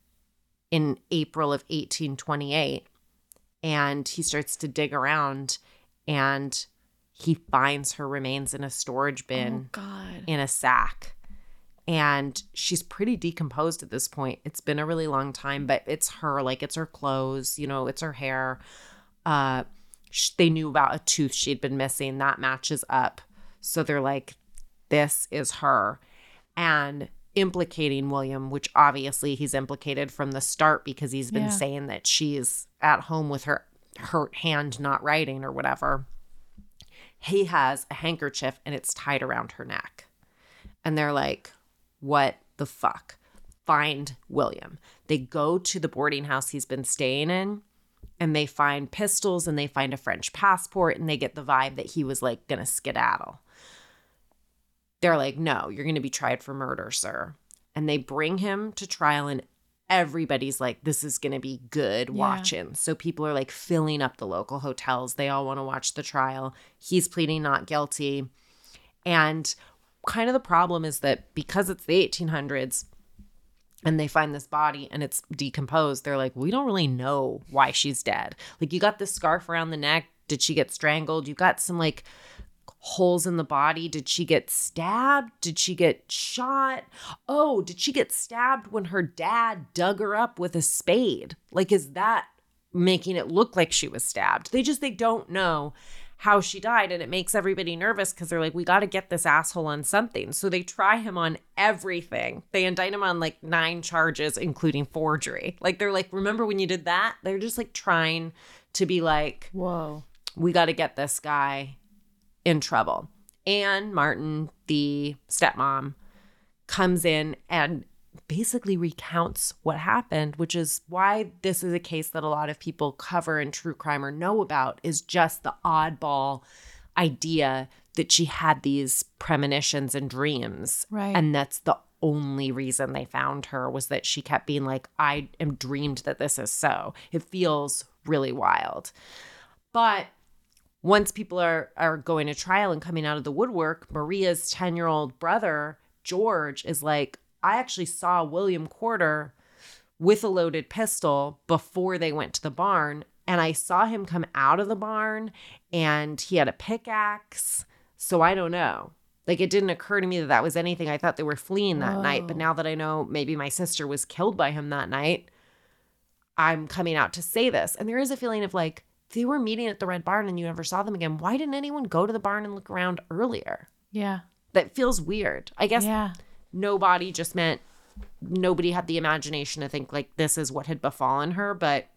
in April of 1828 and he starts to dig around and he finds her remains in a storage bin Oh in a sack. And she's pretty decomposed at this point. It's been a really long time, but it's her, like it's her clothes, you know, it's her hair. Uh sh- they knew about a tooth she'd been missing that matches up. So they're like this is her and implicating William, which obviously he's implicated from the start because he's been Yeah. saying that she's at home with her her hand not writing or whatever. He has a handkerchief and it's tied around her neck. And they're like, "What the fuck?" Find William. They go to the boarding house he's been staying in and they find pistols and they find a French passport and they get the vibe that he was like going to skedaddle they're like, no, you're going to be tried for murder, sir. And they bring him to trial, and everybody's like, this is going to be good Yeah. watching. So people are like filling up the local hotels. They all want to watch the trial. He's pleading not guilty. And kind of the problem is that because it's the 1800s, and they find this body and it's decomposed, they're like, we don't really know why she's dead. Like, you got this scarf around the neck. Did she get strangled? You got some like holes in the body. Did she get stabbed? Did she get shot? Oh, did she get stabbed when her dad dug her up with a spade? Like, is that making it look like she was stabbed? They just, they don't know how she died and it makes everybody nervous because they're like we got to get this asshole on something so they try him on everything they indict him on like nine charges including forgery like they're like remember when you did that they're just like trying to be like Whoa. we got to get this guy in trouble. Anne Marten, the stepmom, comes in and basically recounts what happened, which is why this is a case that a lot of people cover in true crime or know about, is just the oddball idea that she had these premonitions and dreams. Right. And that's the only reason they found her was that she kept being like, I am dreamed that this is so. It feels really wild. But once people are are going to trial and coming out of the woodwork, Maria's 10-year-old brother, George, is like, I actually saw William Corder with a loaded pistol before they went to the barn. And I saw him come out of the barn and he had a pickaxe. So I don't know. Like it didn't occur to me that that was anything. I thought they were fleeing that night. But Oh. now that I know maybe my sister was killed by him that night, I'm coming out to say this. And there is a feeling of like, they were meeting at the Red Barn and you never saw them again, why didn't anyone go to the barn and look around earlier? Yeah. That feels weird. I guess Yeah. Nobody just meant nobody had the imagination to think like this is what had befallen her but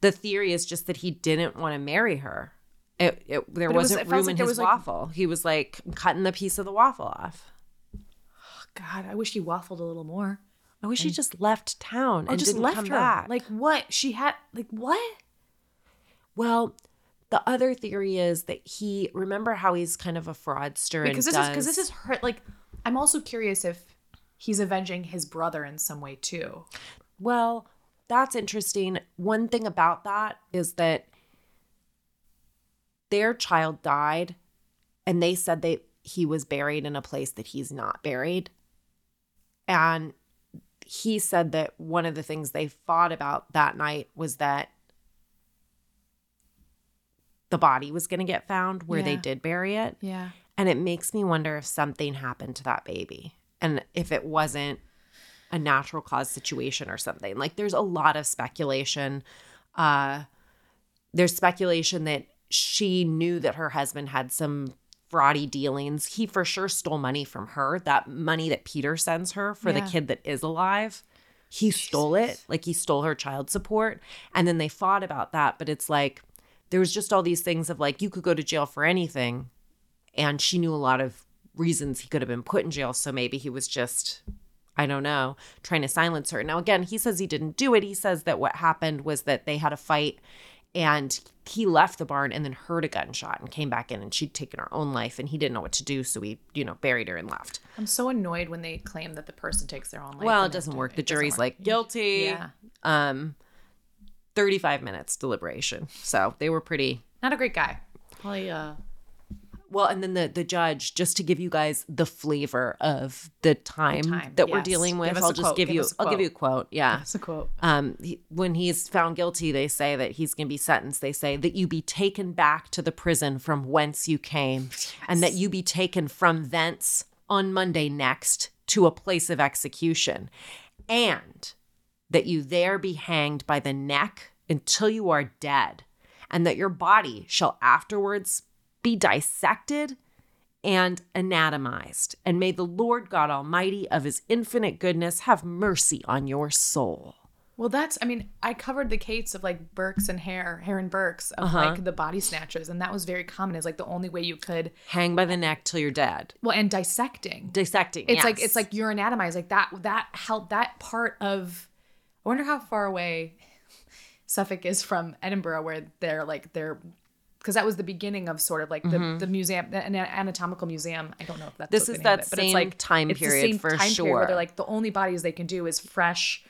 the theory is just that he didn't want to marry her it, it there But it was- wasn't it room in his was, like- waffle he was like cutting the piece of the waffle off Oh, God, I wish he waffled a little more. i wish he just left town Or and just didn't left come her. back Like what? She had like what? well the other theory is that he remember how he's kind of a fraudster Because and this is because does- this is hurt. Like, I'm also curious if he's avenging his brother in some way too. Well, that's interesting. One thing about that is that their child died and they said that he was buried in a place that he's not buried. And he said that one of the things they fought about that night was that the body was going to get found where they did bury it. Yeah. And it makes me wonder if something happened to that baby and if it wasn't a natural cause situation or something. Like there's a lot of speculation. Uh there's speculation that she knew that her husband had some fraudy dealings. He for sure stole money from her, that money that Peter sends her for the kid that is alive. He stole it, like he stole her child support. And then they fought about that, but it's like there was just all these things of like you could go to jail for anything and she knew a lot of reasons he could have been put in jail so maybe he was just i don't know trying to silence her now again he says he didn't do it he says that what happened was that they had a fight and he left the barn and then heard a gunshot and came back in and she'd taken her own life and he didn't know what to do so he you know buried her and left I'm so annoyed when they claim that the person takes their own life. well it doesn't then work the jury's work. like guilty Yeah. um 35 minutes deliberation so they were pretty Not a great guy. Probably uh Well, and then the the judge, just to give you guys the flavor of the time, time, that we're dealing with, I'll just quote, give give you I'll give you a quote. Yeah. that's a quote. Um, he, when he's found guilty, they say that he's going to be sentenced. They say that you be taken back to the prison from whence you came, and that you be taken from thence on Monday next to a place of execution, and that you there be hanged by the neck until you are dead, and that your body shall afterwards be dissected and anatomized. And may the Lord God Almighty of his infinite goodness have mercy on your soul. Well, that's, I mean, I covered the case of like Burks and Hare, Hare and Burks of Uh-huh. like the body snatchers. And that was very common. It's like the only way you could, Hang by the neck till you're dead. well, and dissecting. Dissecting. It's like, it's like you're anatomized. Like that, that helped that part of, I wonder how far away Suffolk is from Edinburgh where they're like, they're, because that was the beginning of sort of like the, the museum, the ana- anatomical museum. I don't know if that's Mm-hmm. This is that it, but it's same like time it's the period same for time period where they're like the only bodies they can do is fresh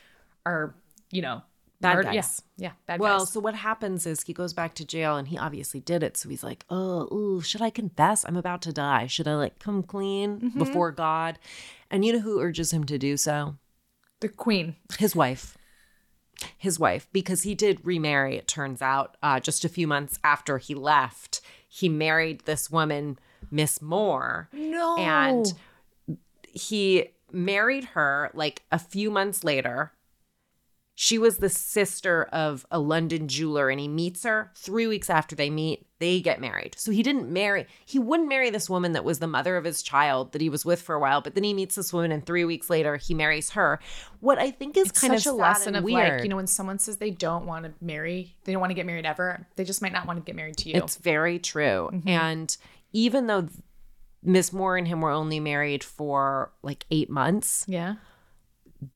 or you know Bad murder- guys. Yeah, yeah, bad Well, guys. Well, so what happens is he goes back to jail and he obviously did it. So he's like, oh, ooh, should I confess? I'm about to die. Should I like come clean Mm-hmm. before God? And you know who urges him to do so? The queen. His wife. His wife, because he did remarry, it turns out, uh, just a few months after he left. He married this woman, Miss Moore. No. And he married her like a few months later. She was the sister of a London jeweler, and he meets her three weeks after they meet. They get married. So he didn't marry, he wouldn't marry this woman that was the mother of his child that he was with for a while, but then he meets this woman, and three weeks later, he marries her. What I think is it's kind such of a lesson of weird. like, you know, when someone says they don't want to marry, they don't want to get married ever, they just might not want to get married to you. It's very true. Mm-hmm. And even though Miss Moore and him were only married for like eight months, yeah.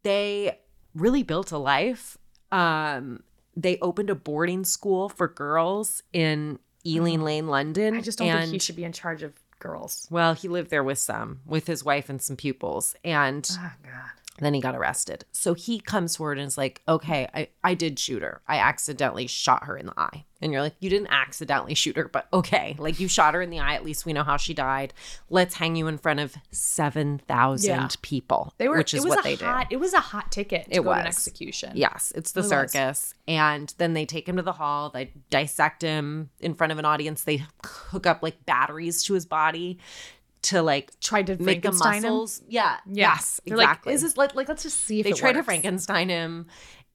they really built a life. Um, they opened a boarding school for girls in Ealing Lane, London. I just don't and, think he should be in charge of girls. Well, he lived there with some, with his wife and some pupils. And Oh God. Then he got arrested. So he comes forward and is like, okay, I, I did shoot her. I accidentally shot her in the eye. And you're like, you didn't accidentally shoot her, but okay. Like you shot her in the eye. At least we know how she died. Let's hang you in front of 7,000 Yeah. people, They were. which is it was what a they hot. did. It was a hot ticket to It to an execution. Yes, it's the It was. circus. And then they take him to the hall. They dissect him in front of an audience. They hook up like batteries to his body to like try to make the Frankenstein him? muscles. Yeah. Yeah. Yes. Exactly. like, is this like, like let's just see if they it try to. Frankenstein him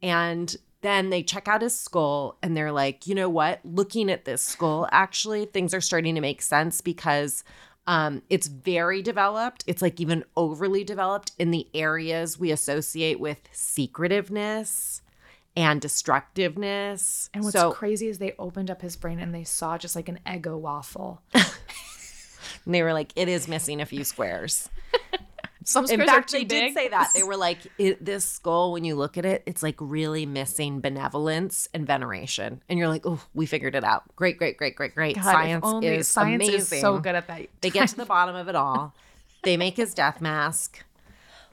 and then they check out his skull and they're like, you know what? Looking at this skull, actually, things are starting to make sense because um, it's very developed. It's like even overly developed in the areas we associate with secretiveness and destructiveness. And what's so crazy is they opened up his brain and they saw just like an ego waffle. they were like, it is missing a few squares. Some In fact, are they too did say that. They were like, this skull, when you look at it, it's like really missing benevolence and veneration. And you're like, oh, we figured it out. Great, great, great, great, great. God, science only- is science amazing. is so good at that. They get to the bottom of it all. They make his death mask.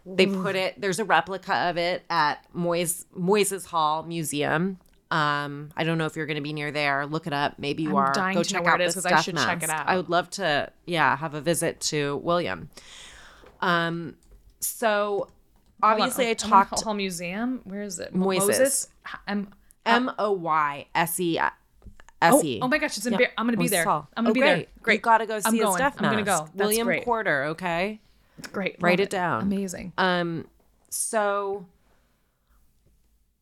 They put it, there's a replica of it at Moyse's, Moyse's Hall Museum. Um, I don't know if you're going to be near there. Look it up. Maybe you I'm are. dying Go to check know where out it is this 'cause I should check it out. I would love to, yeah, have a visit to William. Um, so obviously I talked call- Museum. Where is it? Moises. Moses. Um, M O Y S E S oh, E. oh my gosh, it's in. Yeah. I'm gonna be there. I'm gonna Oh, be great. there. Great. You got to go see I'm his going. death I'm gonna go. That's William great. Corder. Okay. Great. Write Love it down. Amazing. Um, so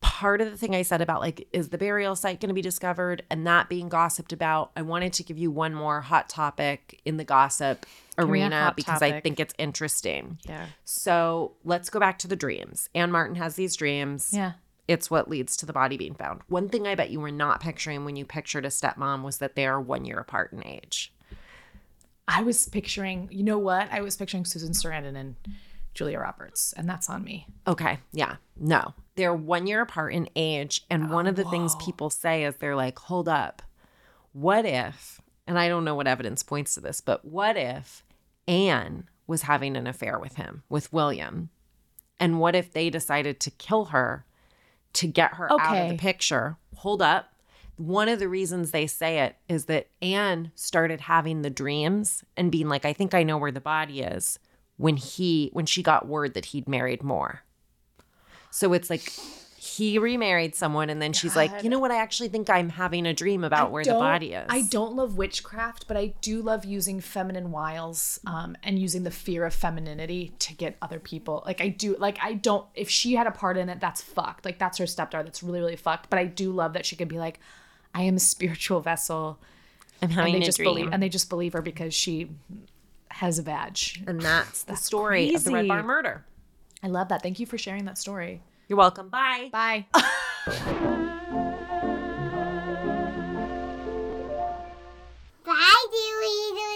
part of the thing I said about like, is the burial site going to be discovered and that being gossiped about, I wanted to give you one more hot topic in the gossip arena because I think it's interesting. Yeah. So let's go back to the dreams. Anne Marten has these dreams. Yeah. It's what leads to the body being found. One thing I bet you were not picturing when you pictured a stepmom was that they are one year apart in age. I was picturing. You know what? I was picturing Susan Sarandon and Julia Roberts, and that's on me. Okay. Yeah. No. They're one year apart in age. And one of the things people say is they're like, hold up. What if, and I don't know what evidence points to this, but what if Anne was having an affair with him, with William? And what if they decided to kill her to get her out of Okay. the picture? Hold up. One of the reasons they say it is that Anne started having the dreams and being like, I think I know where the body is when he when she got word that he'd married Moore. So it's like he remarried someone and then she's like, "You know what? I actually think I'm having a dream about I where the body is." I don't love witchcraft, but I do love using feminine wiles um, and using the fear of femininity to get other people. Like I do, like I don't. If she had a part in it, that's fucked. Like that's her stepdaughter. That's really really fucked. But I do love that she could be like, I am a spiritual vessel, I'm and having they a just dream. believe and they just believe her because she has a badge. And that's the story crazy. of the Red Barn murder. I love that. Thank you for sharing that story. You're welcome. Bye. Bye. Bye, Dewey.